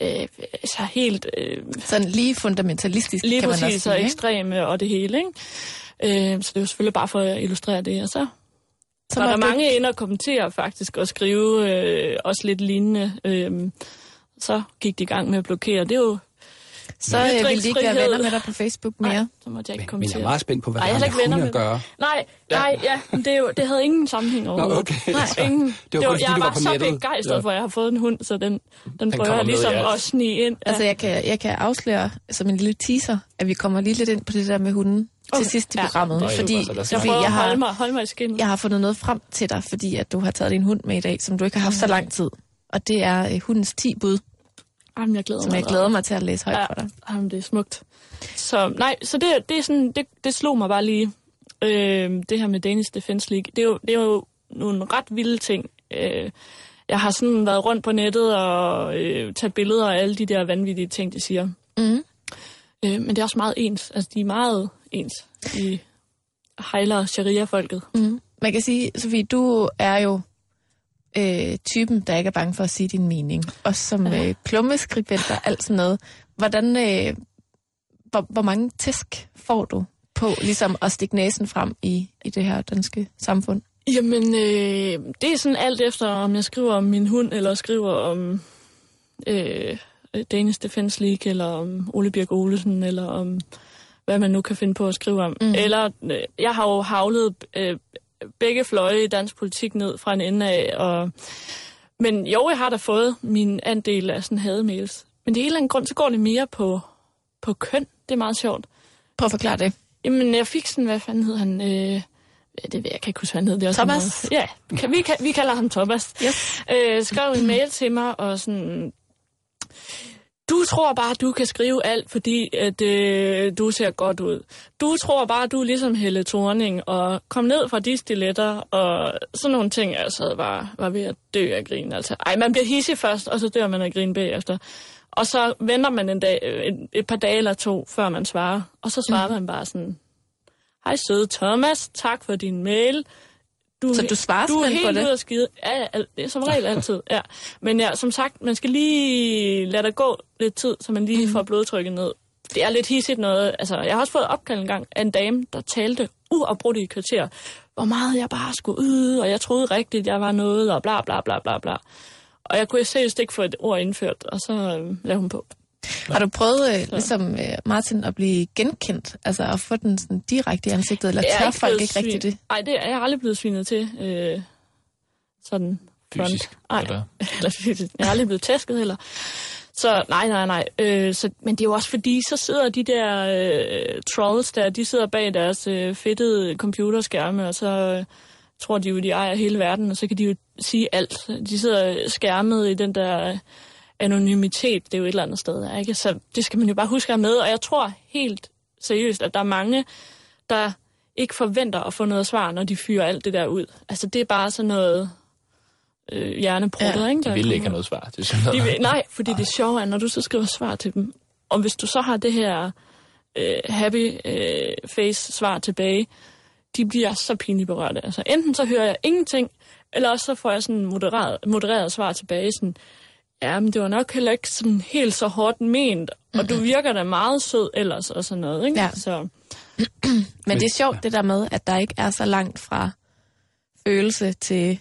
øh, så helt øh, Sådan lige fundamentalistisk, lige kan man også præcis og sige. ikke? ekstreme og det hele, ikke? Øh, så det er jo selvfølgelig bare for at illustrere det, og så Så var der du mange inde og kommentere faktisk, og skrive øh, også lidt lignende. Øh, så gik de i gang med at blokere. Det er jo... Så øh, ville de ikke være venner med dig på Facebook mere. Nej, så måtte jeg ikke Men, men kommentere. jeg er meget spændt på, hvad Ej, der jeg har ikke med venner med at gøre. Nej, nej, ja, men det, er jo, det havde ingen sammenhæng overhovedet. okay. Nej, Så ingen. det var kun, fordi jeg du var var på så begejstret Ja. for, at jeg har fået en hund, så den, den, prøver kommer jeg med, ligesom ja. at snige ind. Ja. Altså, jeg kan, jeg kan afsløre som en lille teaser, at vi kommer lige lidt ind på det der med hunden okay. til sidst i Ja. programmet. Nå, ja, fordi super, så lad os jeg fordi prøver jeg at holde har, mig, holde mig i jeg har fundet noget frem til dig, fordi at du har taget din hund med i dag, som du ikke har haft så lang tid. Og det er øh, hundens 10 bud, Jamen, jeg glæder som mig. jeg glæder mig til at læse højt Ja. for dig. Jamen, det er smukt. Så nej, så det, det, er sådan, det, det slog mig bare lige, øh, det her med Danish Defense League. Det er jo, det er jo nogle ret vilde ting. Øh, jeg har sådan været rundt på nettet og øh, taget billeder af alle de der vanvittige ting, de siger. Mhm. Øh, men det er også meget ens. Altså, de er meget ens i hejler sharia-folket. Mm. Man kan sige, Sofie, du er jo øh, typen, der ikke er bange for at sige din mening. Også som øh, klummeskribent og alt sådan noget. Hvordan, øh, hvor, hvor mange tæsk får du på ligesom at stikke næsen frem i, i det her danske samfund? Jamen, øh, det er sådan alt efter, om jeg skriver om min hund, eller skriver om øh, Danish Defense League, eller om Ole Birk Olesen, eller om hvad man nu kan finde på at skrive om. Mm. Eller, øh, jeg har jo havlet øh, begge fløje i dansk politik ned fra en ende af, og, men jo, jeg har da fået min andel af sådan hademails. Men det er en eller anden grund, så går det mere på, på køn. Det er meget sjovt. Prøv at forklare det. Jamen, jeg fik sådan, hvad fanden hed han? Øh, ja, det ved jeg, jeg kan ikke huske, hvad han hed. Det også Thomas? Ja, kan, vi, kan, vi kalder ham Thomas. Yes. Øh, skrev en mail til mig, og sådan... Du tror bare, du kan skrive alt, fordi at, øh, du ser godt ud. Du tror bare, du er ligesom Helle Thorning, og kom ned fra de stiletter, og sådan nogle ting, altså, var, var ved at dø af grin. Altså, ej, man bliver hissig først, og så dør man af grin bagefter. Og så venter man en dag, øh, et, et par dage eller to, før man svarer. Og så svarer mm. man bare sådan, Hej søde Thomas, tak for din mail. Du, Så du svarer du er helt på det? ude at skide. Ja, ja, som regel altid. Ja. Men ja, som sagt, man skal lige lade der gå lidt tid, så man lige mm. får blodtrykket ned. Det er lidt hissigt noget. Altså, jeg har også fået opkald en gang af en dame, der talte uafbrudt i kvarter, hvor meget jeg bare skulle ud, og jeg troede rigtigt, jeg var noget, og bla bla bla bla bla. Og jeg kunne seriøst ikke få et ord indført, og så øh, lavede hun på. Har du prøvet, øh, ligesom øh, Martin, at blive genkendt? Altså at få den sådan direkte i ansigtet, eller er tør ikke folk ikke rigtigt det? Nej, det er jeg aldrig blevet svinet til. Øh, sådan front. Fysisk, Nej, eller? (laughs) eller fysisk. Jeg er aldrig blevet tæsket heller. Så nej, nej, nej. Øh, så, men det er jo også fordi, så sidder de der øh, trolls der, de sidder bag deres øh, fedtede computerskærme, og så øh, tror de jo, de ejer hele verden, og så kan de jo sige alt. De sidder skærmet i den der øh, anonymitet, det er jo et eller andet sted, der, ikke? Så det skal man jo bare huske at med, og jeg tror helt seriøst, at der er mange, der ikke forventer at få noget svar, når de fyrer alt det der ud. Altså, det er bare sådan noget øh, hjernebruttet, Ja, ikke? De der ville ikke kommer. have noget svar til sådan De noget. vil, nej, fordi det sjove er, når du så skriver svar til dem, og hvis du så har det her øh, happy øh, face svar tilbage, de bliver så pinligt berørte. Altså enten så hører jeg ingenting, eller også så får jeg sådan modereret, modereret svar tilbage, sådan, ja, men det var nok heller ikke sådan helt så hårdt ment, og du virker da meget sød ellers, og sådan noget, ikke? Ja. Så, (clears throat) Men det er sjovt det der med, at der ikke er så langt fra følelse til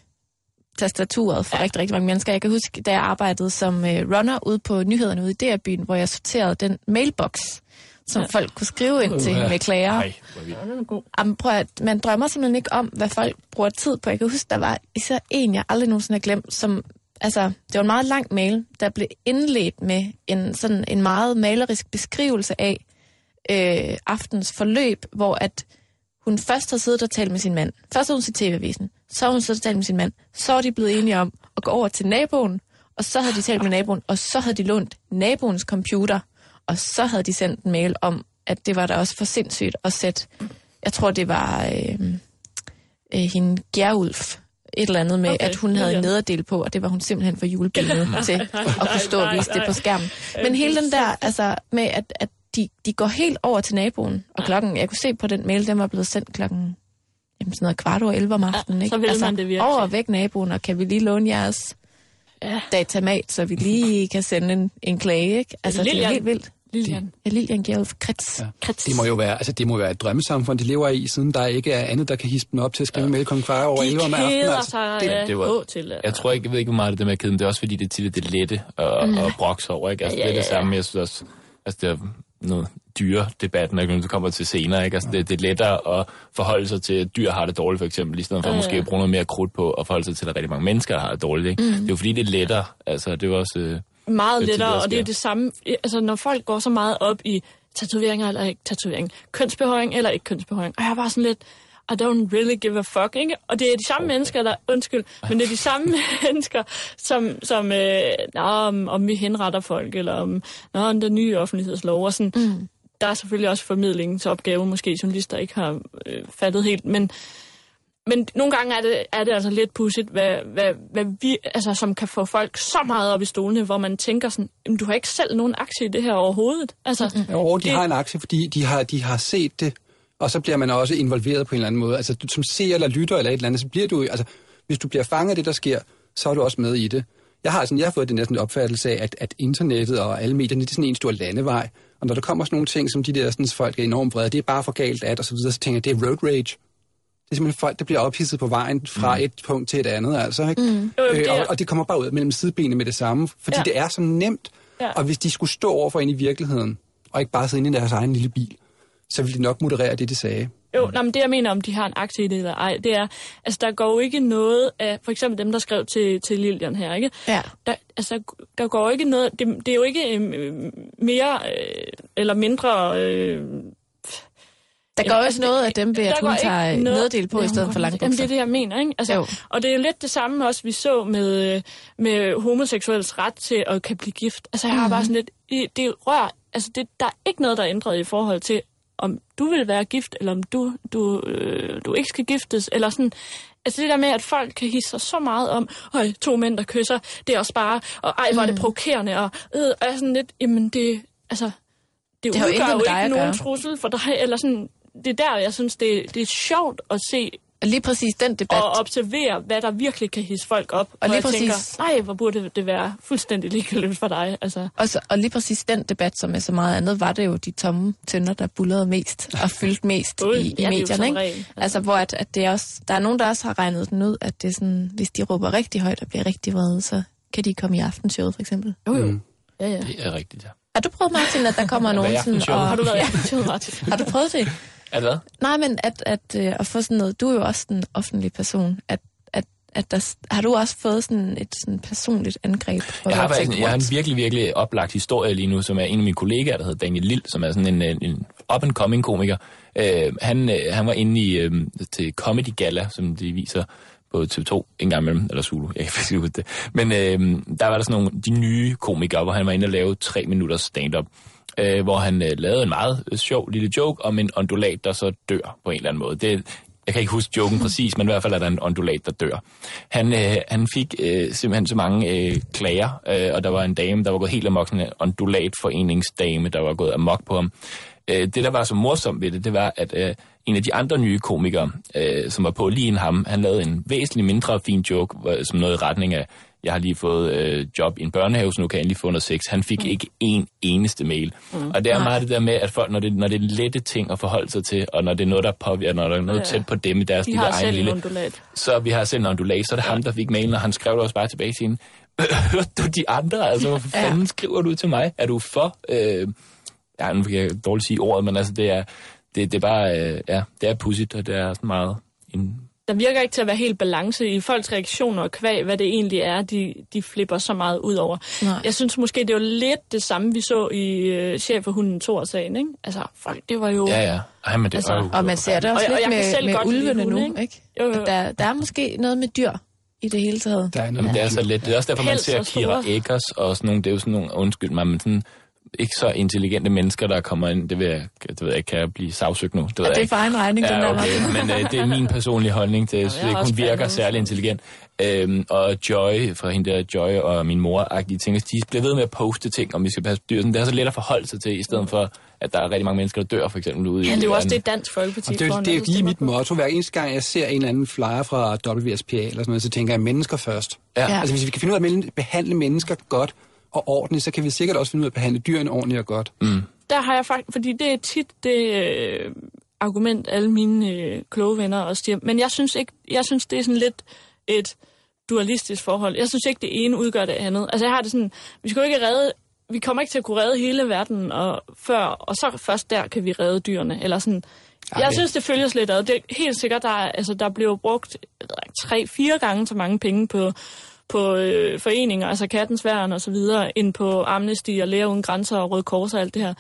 tastaturet for ja. rigtig, rigtig mange mennesker. Jeg kan huske, da jeg arbejdede som øh, runner ude på nyhederne ude i DR-byen, hvor jeg sorterede den mailbox, som ja. folk kunne skrive ind til Uha. med klager. Ej, hvor vildt. Jamen, prøv at, man drømmer simpelthen ikke om, hvad folk bruger tid på. Jeg kan huske, der var især en, jeg aldrig nogensinde har glemt, som, altså, det var en meget lang mail, der blev indledt med en, sådan en meget malerisk beskrivelse af øh, aftens forløb, hvor at hun først har siddet og talt med sin mand. Først har hun set TV-avisen, så har hun siddet og talt med sin mand, så er de blevet enige om at gå over til naboen, og så havde de talt med naboen, og så havde de lånt naboens computer, og så havde de sendt en mail om, at det var da også for sindssygt at sætte, jeg tror det var øh, øh, hende Gerulf, et eller andet med, okay, at hun havde ja. nederdel på, og det var hun simpelthen for julebillet (laughs) til at kunne stå og nej, vise det nej. på skærmen. Men hele den der, altså med at, at de, de går helt over til naboen, og klokken, jeg kunne se på den mail, den var blevet sendt klokken jamen sådan noget kvart over 11 om aftenen, Ja, ikke? så vil altså, man det virkelig. over og væk naboen, og kan vi lige låne jeres ja. datamat, så vi lige kan sende en, en klage, ikke? Altså, det er Lilian. helt vildt. Lilian. Ja, Lilian Gjerulf Krets. Ja. Krets. Det må jo være, altså det må være et drømmesamfund, de lever i, siden der ikke er andet, der kan hispe dem op til at skrive ja. mail kl. 40 over 11 om aftenen. keder Altså. det- det, det var- var, til. Jeg tror ikke, jeg ved ikke, hvor meget det er med at kede dem. Det er også fordi, det tit er det lette og, mm. og brokse over, ikke? Altså, Ja, det er det ja, ja. samme. Jeg synes også, altså, det er noget dyre debatten, ikke? Når du kommer til senere, ikke? Altså, det, det er lettere at forholde sig til, at dyr har det dårligt, for eksempel, i stedet for Ja, måske ja. at bruge noget mere krudt på at forholde sig til, at der er rigtig mange mennesker, der har det dårligt, ikke? Mm. Det er jo fordi, det er lettere. Altså, det er jo også... Meget er lettere, og det er det samme. Altså, når folk går så meget op i tatoveringer eller ikke tatovering, kønsbehøring eller ikke kønsbehøring, og jeg er bare sådan lidt, I don't really give a fuck, ikke? Og det er de samme mennesker, der, undskyld, men det er de samme (laughs) mennesker, som, som øh, nå, om, om vi henretter folk, eller om, nå, om den nye offentlighedslov, og sådan. Mm. Der er selvfølgelig også formidlingens opgave, måske journalister ikke har øh, fattet helt, men men nogle gange er det, er det altså lidt pudsigt, hvad, hvad, hvad vi, altså, som kan få folk så meget op i stolene, hvor man tænker sådan, "Jamen, du har ikke selv nogen aktie i det her overhovedet. Altså, mm-hmm. Jo, de Det- har en aktie, fordi de har, de har set det, og så bliver man også involveret på en eller anden måde. Altså, du, som ser eller lytter eller et eller andet, så bliver du, altså, hvis du bliver fanget af det, der sker, så er du også med i det. Jeg har, sådan, jeg har fået den næsten opfattelse af, at, at internettet og alle medierne, det er sådan en stor landevej. Og når der kommer sådan nogle ting, som de der sådan, folk er enormt vrede, det er bare for galt at, og så videre, så tænker jeg, det er road rage. Det er simpelthen folk, der bliver ophidset på vejen fra mm. et punkt til et andet, altså. Ikke? Mm. Jo, jo, Øh, det er- og, og det kommer bare ud mellem sidebenene med det samme, fordi Ja. det er så nemt. Ja. Og hvis de skulle stå over for en i virkeligheden, og ikke bare sidde inde i deres egen lille bil, så ville de nok moderere det, de sagde. Jo, nej, men det jeg mener, om de har en aktie i det eller ej, det er, altså der går jo ikke noget af, for eksempel dem, der skrev til, til Lilian her, ikke? Ja. Der, altså, der går ikke noget, det, det er jo ikke øh, mere øh, eller mindre... Øh, Der går Jamen, også noget af dem ved, at hun ikke tager noget- på Ja, i stedet for lange Jamen, det er det, jeg mener, ikke? Altså, Jo. og det er jo lidt det samme også, vi så med, med homoseksuels ret til at kan blive gift. Altså, jeg har Mhm. bare sådan lidt... Det rør... Altså, det, der er ikke noget, der er ændret i forhold til, om du vil være gift, eller om du, du, øh, du ikke skal giftes, eller sådan... Altså det der med, at folk kan hisse sig så meget om, høj, to mænd, der kysser, det er også bare, og ej, hvor er det Mhm. provokerende, og, øh, og sådan lidt, jamen det, altså, det, Det jo udgør jo med dig ikke nogen gøre. trussel for dig, eller sådan, det er der, jeg synes, det, det er sjovt at se Og lige præcis den debat. og observere, hvad der virkelig kan hisse folk op. Og lige jeg præcis- tænker, nej, hvor burde det være fuldstændig ligegyldigt for dig. Altså, Og, så, og lige præcis den debat, som er så meget andet, var det jo de tomme tønder, der bullerede mest og fyldte mest (laughs) Ui, i, i ja, er medierne. Ikke? altså. Altså, hvor at, at det er også, der er nogen, der også har regnet den ud, at det er sådan, hvis de råber rigtig højt og bliver rigtig vrede, så kan de komme i aftenshowet, for eksempel. jo, jo. Mm. Ja, ja. det er rigtigt, ja. Har du prøvet, Martin, at der kommer (laughs) nogen sådan... Og, Har du været i (laughs) aftenshowet, Martin? har du prøvet det? Det hvad? Nej, men at, at, øh, at få sådan noget... Du er jo også en offentlig person. At, at, at der, har du også fået sådan et sådan personligt angreb? Jeg har, faktisk, jeg har en virkelig, virkelig oplagt historie lige nu, som er en af mine kollegaer, der hedder Daniel Lille, som er sådan en, en, en up-and-coming komiker. Øh, han, øh, han var inde i, øh, til Comedy Gala, som de viser på TV2 en gang imellem, eller Zulu, jeg kan faktisk ikke huske det. Men øh, der var der sådan nogle, de nye komikere, hvor han var inde og lave tre minutters stand-up, øh, hvor han øh, lavede en meget øh, sjov lille joke om en ondulat, der så dør på en eller anden måde. Det, jeg kan ikke huske joken (laughs) præcis, men i hvert fald er der en ondulat, der dør. Han, øh, han fik øh, simpelthen så mange øh, klager, øh, og der var en dame, der var gået helt amok, en ondulatforeningsdame, der var gået amok på ham. Øh, det, der var så morsomt ved det, det var, at øh, en af de andre nye komikere, øh, som var på lige end ham, han lavede en væsentligt mindre fin joke, som noget i retning af, jeg har lige fået øh, job i en børnehave, så nu kan jeg endelig få noget sex. Han fik mm. ikke en eneste mail. Mm. Og det er meget det der med, at folk, når det, når det er lette ting at forholde sig til, og når det er noget, der påvirker, når der er noget Ja. tæt på dem i deres De lille egen lille, undulat. så vi har selv en ondulat, så er det ja. ham, der fik mailen, og han skrev det også bare tilbage til hende. (clears throat) Hørte du de andre? Altså, hvorfor Ja. fanden skriver du til mig? Er du for... Øh, ja, nu kan jeg dårligt sige ordet, men altså, det er, det, det er bare... Øh, ja, det er pudsigt, og det er sådan meget... En, Der virker ikke til at være helt balance i folks reaktioner og kvæg, hvad det egentlig er, de, de flipper så meget ud over. Nej. Jeg synes måske, det var lidt det samme, vi så i uh, chef for hunden Thor-sagen, ikke? Altså, folk, det var jo... ja, ja. Ej, men det Altså, er jo... Og man ser det også Og- og lidt jeg kan selv med, med ulvene hunde, nu, ikke? ikke? Jo, jo. Der, der er måske noget med dyr i det hele taget. Der er noget Jamen, det er så let. Det er også derfor, man Pels ser og Kira. Eggers og sådan nogle, det er jo sådan nogle, undskyld mig, men sådan ikke så intelligente mennesker, der kommer ind, det ved jeg, det ved jeg ikke, kan jeg blive sagsøgt nu? Det ved jeg det er for egen regning, den Ja, der okay, men øh, det er min personlige holdning til, jeg synes er ikke, hun virker af særlig intelligent. Øhm, og Joy, fra hende der Joy og min mor-agtige ting, de bliver ved med at poste ting, om vi skal passe på dyr. Sådan, Det er så let at forholde sig til, i stedet for, at der er rigtig mange mennesker, der dør, for eksempel ude i Ja, det er jo også det, Dansk Folkeparti Og det, er en det er lige mit motto. Hver eneste gang, jeg ser en eller anden flyer fra WSPA eller sådan noget, så tænker jeg mennesker først. Ja. Ja. Altså hvis vi kan finde ud af at behandle mennesker godt, og ordentligt, så kan vi sikkert også finde ud af at behandle dyrene ordentligt og godt. Mm. Der har jeg faktisk, fordi det er tit det øh, argument, alle mine øh, kloge venner også siger. Men jeg synes ikke, jeg synes det er sådan lidt et dualistisk forhold. Jeg synes ikke, det ene udgør det andet. Altså jeg har det sådan, vi skal jo ikke redde, vi kommer ikke til at kunne redde hele verden og før, og så først der kan vi redde dyrene. Eller sådan, jeg Ej. synes, det følges lidt ad. Det er helt sikkert, der, er, altså, der blev brugt tre-fire gange så mange penge på, på øh, foreninger, altså Kattens Værn og så videre, end på Amnesty og Læger Uden Grænser og Røde Kors og alt det her.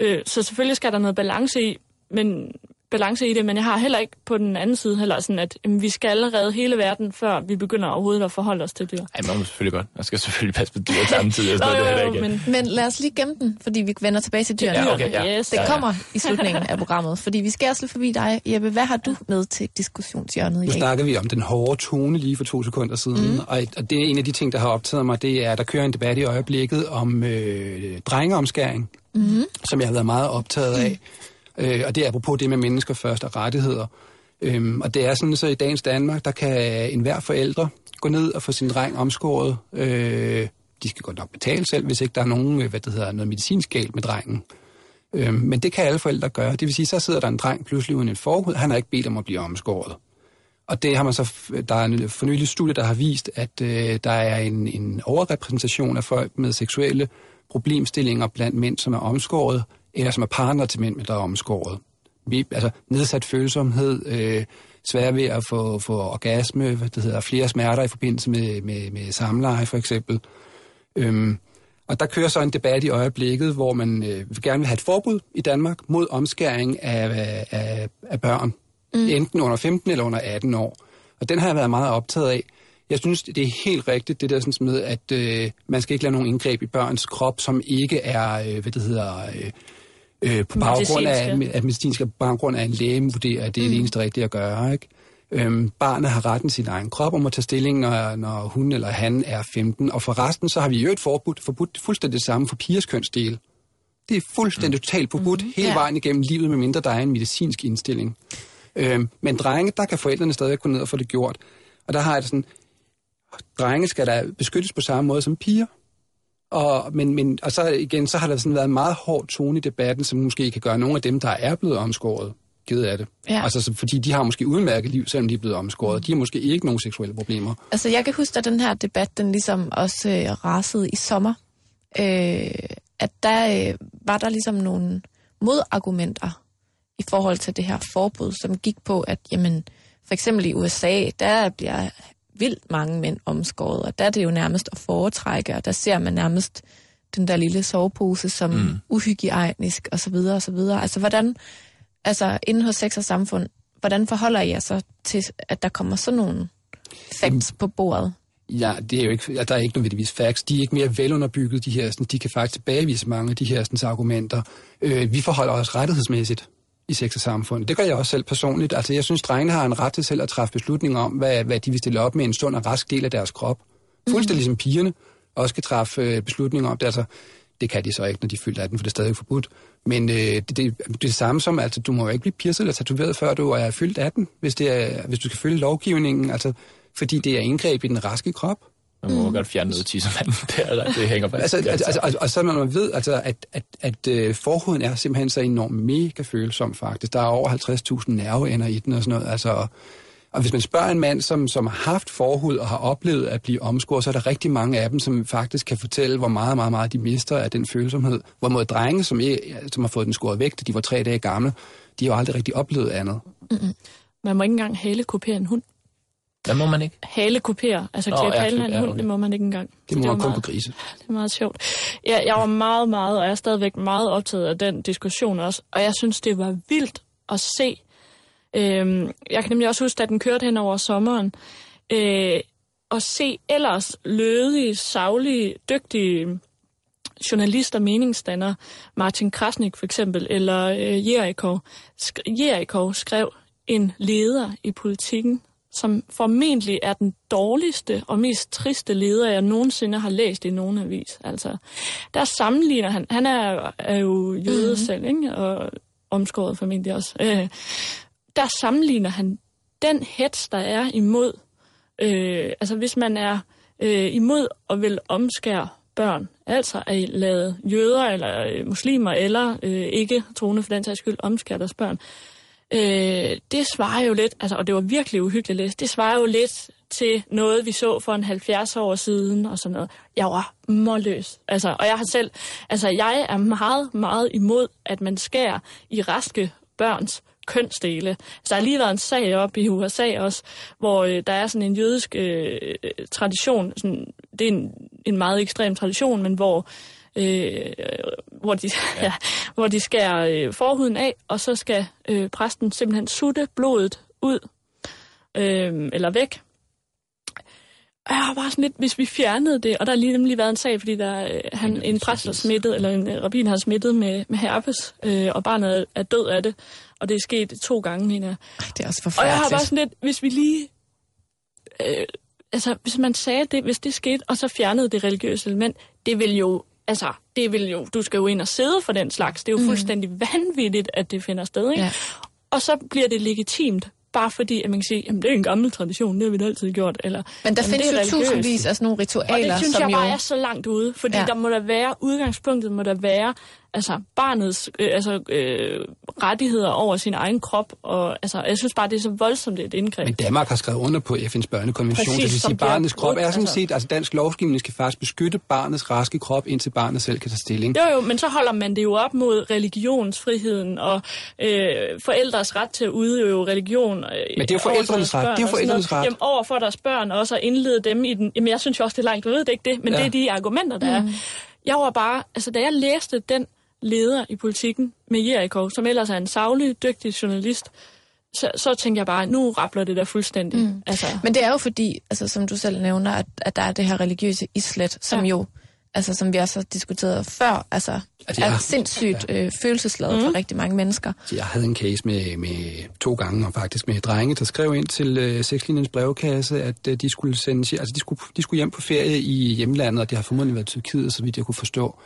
Øh, så selvfølgelig skal der noget balance i, men balance i det, men jeg har heller ikke på den anden side heller sådan, at jamen, vi skal redde hele verden, før vi begynder overhovedet at forholde os til dyr. Ej, man må selvfølgelig godt. Man skal selvfølgelig passe på dyr samtidig. og sådan Nå, (laughs) noget, det jo, der jo, ikke. men Men lad os lige gemme den, fordi vi vender tilbage til dyrene. Ja, okay, ja. Yes. Det kommer i slutningen af programmet, fordi vi skal også lidt forbi dig. Jeppe, hvad har du med til diskussionshjørnet i Nu dag? snakker vi om den hårde tone lige for to sekunder siden, mm. og, og det er en af de ting, der har optaget mig, det er, at der kører en debat i øjeblikket om øh, drengeomskæring, mm. som jeg har været meget optaget af. Øh, og det er apropos det med mennesker først og rettigheder. Øhm, og det er sådan, så i dagens Danmark, der kan enhver forældre gå ned og få sin dreng omskåret. Øh, de skal godt nok betale selv, hvis ikke der er nogen, øh, hvad det hedder, noget medicinsk galt med drengen. Øhm, men det kan alle forældre gøre. Det vil sige, så sidder der en dreng pludselig uden en forhud. Han har ikke bedt om at blive omskåret. Og det har man så, der er en fornyelig studie, der har vist, at øh, der er en, en overrepræsentation af folk med seksuelle problemstillinger blandt mænd, som er omskåret, eller som er partner til mænd, der er omskåret. Vi, altså nedsat følsomhed, øh, svær ved at få, få orgasme, hvad det hedder, flere smerter i forbindelse med, med, med samleje for eksempel. Øhm, og der kører så en debat i øjeblikket, hvor man øh, gerne vil have et forbud i Danmark mod omskæring af, af, af børn. Mm. Enten under 15 eller under 18 år. Og den har jeg været meget optaget af. Jeg synes, det er helt rigtigt, det der sådan med, at øh, man skal ikke lave nogen indgreb i børns krop, som ikke er, øh, hvad det hedder, øh, øh, på baggrund af, Medicinske. at medicinsk baggrund af en læge vurderer, at det er mm. det eneste rigtige at gøre. Ikke? Øhm, barnet har retten sin egen krop og må tage stilling, når, når hun eller han er 15. Og for resten, så har vi jo et forbud, forbudt fuldstændig det samme for pigers kønsdele. Det er fuldstændig totalt forbudt mm. hele Ja. vejen igennem livet, medmindre der er en medicinsk indstilling. Øhm, men drenge, der kan forældrene stadig gå ned og få det gjort. Og der har jeg det sådan, drenge skal da beskyttes på samme måde som piger. Og, men, men, og så igen, så har der sådan været en meget hård tone i debatten, som måske kan gøre nogle af dem, der er blevet omskåret, ked af det. Ja. Altså, så, fordi de har måske udmærket liv, selvom de er blevet omskåret. De har måske ikke nogen seksuelle problemer. Altså, jeg kan huske, at den her debat, den ligesom også øh, rasede i sommer, øh, at der øh, var der ligesom nogle modargumenter i forhold til det her forbud, som gik på, at jamen, for eksempel i USA, der bliver vildt mange mænd omskåret, og der er det jo nærmest at foretrække, og der ser man nærmest den der lille sovepose som mm. uhygiejnisk, og så videre, og så videre. Altså, hvordan, altså, inden hos sex og samfund, hvordan forholder I jer så til, at der kommer sådan nogle facts på bordet? Ja, det er jo ikke, ja, der er ikke nødvendigvis facts. De er ikke mere velunderbygget, de her. Sådan, de kan faktisk tilbagevise mange af de her sådan, argumenter. Øh, vi forholder os rettighedsmæssigt i sex og samfund. Det gør jeg også selv personligt. Altså, jeg synes, drengene har en ret til selv at træffe beslutninger om, hvad, hvad de vil stille op med en sund og rask del af deres krop. Fuldstændig ligesom pigerne også kan træffe øh, beslutninger om det. Altså, det kan de så ikke, når de fylder 18, for det er stadig forbudt. Men øh, det, det, det er det samme som, altså, du må jo ikke blive pierced eller tatoveret, før du er fyldt 18, hvis, det er, hvis du skal følge lovgivningen. Altså, fordi det er indgreb i den raske krop. Man må mm. godt fjerne noget tissemanden (laughs) der, det hænger fast. Altså, altså, altså, altså, og så når man ved, altså, at, at, at øh, forhuden er simpelthen så enormt mega følsom faktisk. Der er over 50.000 nerveender i den og sådan noget. Altså, og hvis man spørger en mand, som, som har haft forhud og har oplevet at blive omskåret, så er der rigtig mange af dem, som faktisk kan fortælle, hvor meget, meget, meget de mister af den følsomhed. Hvorimod drenge, som, ikke, som har fået den skåret væk, da de var tre dage gamle, de har jo aldrig rigtig oplevet andet. Man må ikke engang halekopere en hund. Hvad må man ikke? Halekopere, altså Nå, ja, halen af en ja, hund, okay. det må man ikke engang. Det må var man kun meget- på grise. Det er meget sjovt. Jeg, jeg var meget, meget, og jeg er stadigvæk meget optaget af den diskussion også. Og jeg synes, det var vildt at se. Øhm, jeg kan nemlig også huske, at den kørte hen over sommeren. Øh, at se ellers lødige, savlige, dygtige journalister, meningsdannere, Martin Krasnik for eksempel, eller øh, Jerikov, sk- Jerikov skrev en leder i politikken, som formentlig er den dårligste og mest triste leder, jeg nogensinde har læst i nogen avis. Altså, der sammenligner han, han er, er jo jøde mm-hmm. selv, ikke? og omskåret formentlig også. Øh, der sammenligner han den hets, der er imod, øh, altså hvis man er øh, imod og vil omskære børn, altså at lade jøder eller øh, muslimer eller øh, ikke troende for den sags skyld omskære deres børn, øh, øh, det svarer jo lidt, altså, og det var virkelig uhyggeligt læst, det svarer jo lidt til noget, vi så for en 70 år siden og sådan noget. Jeg var målløs. Altså, og jeg har selv, altså jeg er meget, meget imod, at man skærer i raske børns kønsdele. Så der har lige været en sag op i USA også, hvor øh, der er sådan en jødisk øh, tradition, sådan, det er en, en meget ekstrem tradition, men hvor øh, hvor, de, (laughs) ja. hvor de skærer øh, forhuden af, og så skal øh, præsten simpelthen sutte blodet ud, øh, eller væk. Og jeg har bare sådan lidt, hvis vi fjernede det, og der har lige nemlig været en sag, fordi der øh, han, en præst har smittet, eller en øh, rabbin har smittet med, med herpes, øh, og barnet er, er død af det, og det er sket to gange, mener jeg. Det er også Og jeg forfærdeligt. har bare sådan lidt, hvis vi lige... Øh, altså, hvis man sagde det, hvis det skete, og så fjernede det religiøse element, det vil jo... Altså, det vil jo... Du skal jo ind og sidde for den slags. Det er jo mm. fuldstændig vanvittigt, at det finder sted, ikke? Ja. Og så bliver det legitimt, bare fordi, at man kan sige, jamen det er en gammel tradition, det har vi altid gjort. Eller, Men der findes jo religiøst. tusindvis af sådan nogle Og ritualer, det synes som jeg jo... bare er så langt ude, fordi ja. der må der være, udgangspunktet må der være, altså barnets øh, altså, øh, rettigheder over sin egen krop, og altså, jeg synes bare, det er så voldsomt et indgreb. Men Danmark har skrevet under på FN's børnekonvention, Præcis, så det vil som sige, bliver barnets krop brudt, er sådan altså. set, altså dansk lovgivning skal faktisk beskytte barnets raske krop, indtil barnet selv kan tage stilling. Jo, jo, men så holder man det jo op mod religionsfriheden og øh, forældres ret til at udøve religion. Øh, Men det er jo over forældrenes ret. Det er jo forældrenes ret. Jamen, over for deres børn også at indlede dem i den. Jamen, jeg synes jo også, det er langt. Jeg ved det ikke det, men ja. det er de argumenter, der mm. er. Jeg var bare, altså da jeg læste den leder i politikken med Jericho, som ellers er en savlig, dygtig journalist, så, så tænkte jeg bare, nu rappler det der fuldstændig. Mm. Altså, Men det er jo fordi, altså, som du selv nævner, at, at der er det her religiøse islet, som Ja. jo, altså, som vi også har diskuteret før, altså, Altså, er sindssygt øh, følelsesladet for rigtig mange mennesker. Jeg havde en case med, med to gange, og faktisk med drenge, der skrev ind til øh, Sexlinjens brevkasse, at øh, de skulle sendes, altså de skulle, de skulle hjem på ferie i hjemlandet, og det har formodentlig været Tyrkiet, så vidt jeg kunne forstå,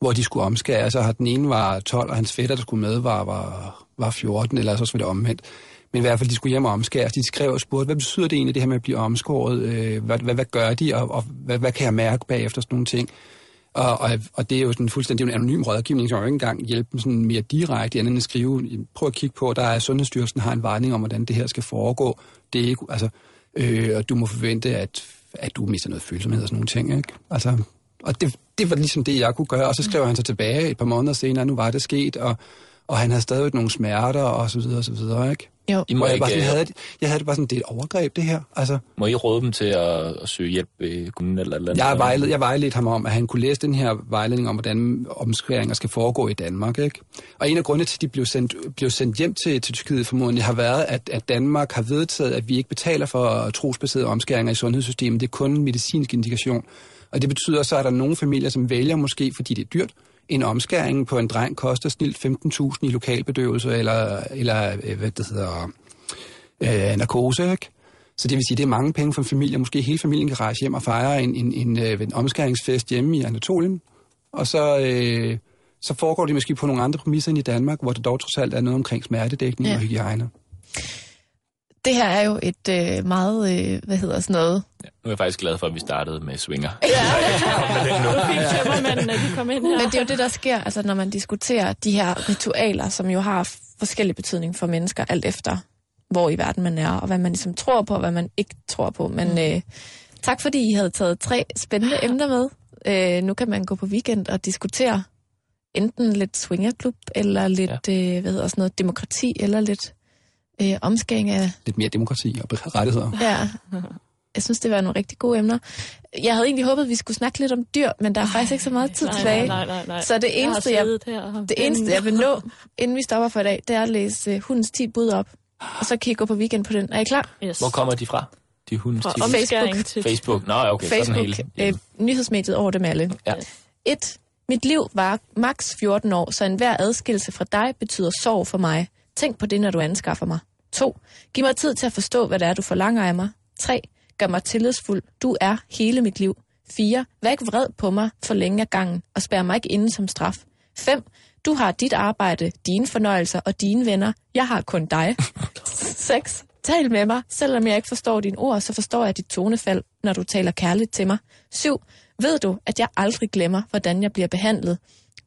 hvor de skulle omskære. Så har den ene var 12, og hans fætter, der skulle med, var, var, var 14, eller så var det omvendt. Men i hvert fald, de skulle hjem og omskæres. De skrev og spurgte, hvad betyder det egentlig, det her med at blive omskåret? Øh, hvad, hvad, hvad gør de, og, og hvad, hvad kan jeg mærke bagefter sådan nogle ting? Og, og, og det er jo sådan fuldstændig en anonym rådgivning, som jo ikke engang hjælper dem sådan mere direkte, andet end at skrive. Prøv at kigge på, der er Sundhedsstyrelsen har en vejledning om, hvordan det her skal foregå. Det er ikke, altså, øh, og du må forvente, at, at du mister noget følsomhed og sådan nogle ting, ikke? Altså, og det, det var ligesom det, jeg kunne gøre. Og så skrev han så tilbage et par måneder senere, nu var det sket, og, og han havde stadig nogle smerter, og så videre, og så videre, ikke? Jo. I må, Og jeg, ikke, bare sådan, øh, jeg, havde, det- jeg havde det bare sådan, det er et overgreb, det her. Altså, må I råde dem til at, at søge hjælp ved kommunen eller eller andet? Jeg, vejled, jeg vejledte ham om, at han kunne læse den her vejledning om, hvordan omskæringer skal foregå i Danmark. Ikke? Og en af grundene til, at de blev sendt, blev sendt hjem til, til Tyrkiet formodentlig, har været, at, at Danmark har vedtaget, at vi ikke betaler for trosbaserede omskæringer i sundhedssystemet. Det er kun en medicinsk indikation. Og det betyder så, at der er nogle familier, som vælger måske, fordi det er dyrt, en omskæring på en dreng koster snilt 15.000 i lokalbedøvelse eller, eller øh, hvad det hedder, øh, narkose, ikke? Så det vil sige, det er mange penge for en familie. Måske hele familien kan rejse hjem og fejre en, en, en, øh, en omskæringsfest hjemme i Anatolien. Og så, øh, så foregår det måske på nogle andre præmisser end i Danmark, hvor der dog trods alt er noget omkring smertedækning ja. og hygiejne. Det her er jo et øh, meget, øh, hvad hedder sådan noget, Nu er jeg faktisk glad for, at vi startede med swinger. Ja, (laughs) tømmermændene, de kom ind her. Men det er jo det, der sker, altså, når man diskuterer de her ritualer, som jo har forskellig betydning for mennesker, alt efter hvor i verden man er, og hvad man ligesom tror på, og hvad man ikke tror på. Men Mm. øh, tak fordi I havde taget tre spændende emner med. Øh, nu kan man gå på weekend og diskutere enten lidt swingerklub, eller lidt, ja. øh, hvad hedder sådan noget, demokrati, eller lidt øh, omskæring af Lidt mere demokrati og rettigheder. Ja. Jeg synes, det var nogle rigtig gode emner. Jeg havde egentlig håbet, at vi skulle snakke lidt om dyr, men der er faktisk ikke så meget tid nej, tilbage. Nej, nej, nej. Så det eneste, jeg jeg, det eneste, jeg vil nå, inden vi stopper for i dag, det er at læse uh, hundens 10 bud op. Og så kan I gå på weekend på den. Er I klar? Yes. Hvor kommer de fra? De hundes Fra til omskæring Facebook. til... Facebook. Nå, okay. så den Facebook, hele. øh, nyhedsmediet over dem alle. Ja. 1. Mit liv var maks 14 år, så enhver adskillelse fra dig betyder sorg for mig. Tænk på det, når du anskaffer mig. 2. Giv mig tid til at forstå, hvad det er, du forlanger af mig. 3. Gør mig tillidsfuld. Du er hele mit liv. 4. Vær ikke vred på mig for længe af gangen, og spær mig ikke inde som straf. 5. Du har dit arbejde, dine fornøjelser og dine venner. Jeg har kun dig. (laughs) 6. Tal med mig. Selvom jeg ikke forstår dine ord, så forstår jeg dit tonefald, når du taler kærligt til mig. 7. Ved du, at jeg aldrig glemmer, hvordan jeg bliver behandlet?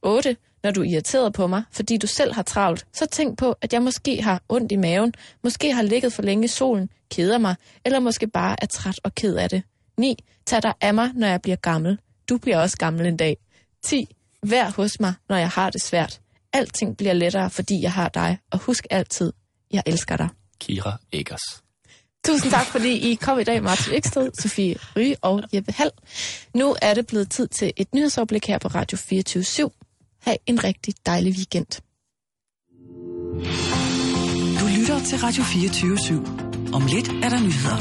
8. Når du er irriteret på mig, fordi du selv har travlt, så tænk på, at jeg måske har ondt i maven, måske har ligget for længe i solen, keder mig, eller måske bare er træt og ked af det. 9. Tag dig af mig, når jeg bliver gammel. Du bliver også gammel en dag. 10. Vær hos mig, når jeg har det svært. Alting bliver lettere, fordi jeg har dig. Og husk altid, jeg elsker dig. Kira Eggers. Tusind tak, fordi I kom i dag, Martin Eksted, Sofie Ry og Jeppe Hall. Nu er det blevet tid til et nyhedsoverblik her på Radio 24 /7. Ha' en rigtig dejlig weekend. Du lytter til Radio 24 /7. Om lidt er der nyheder.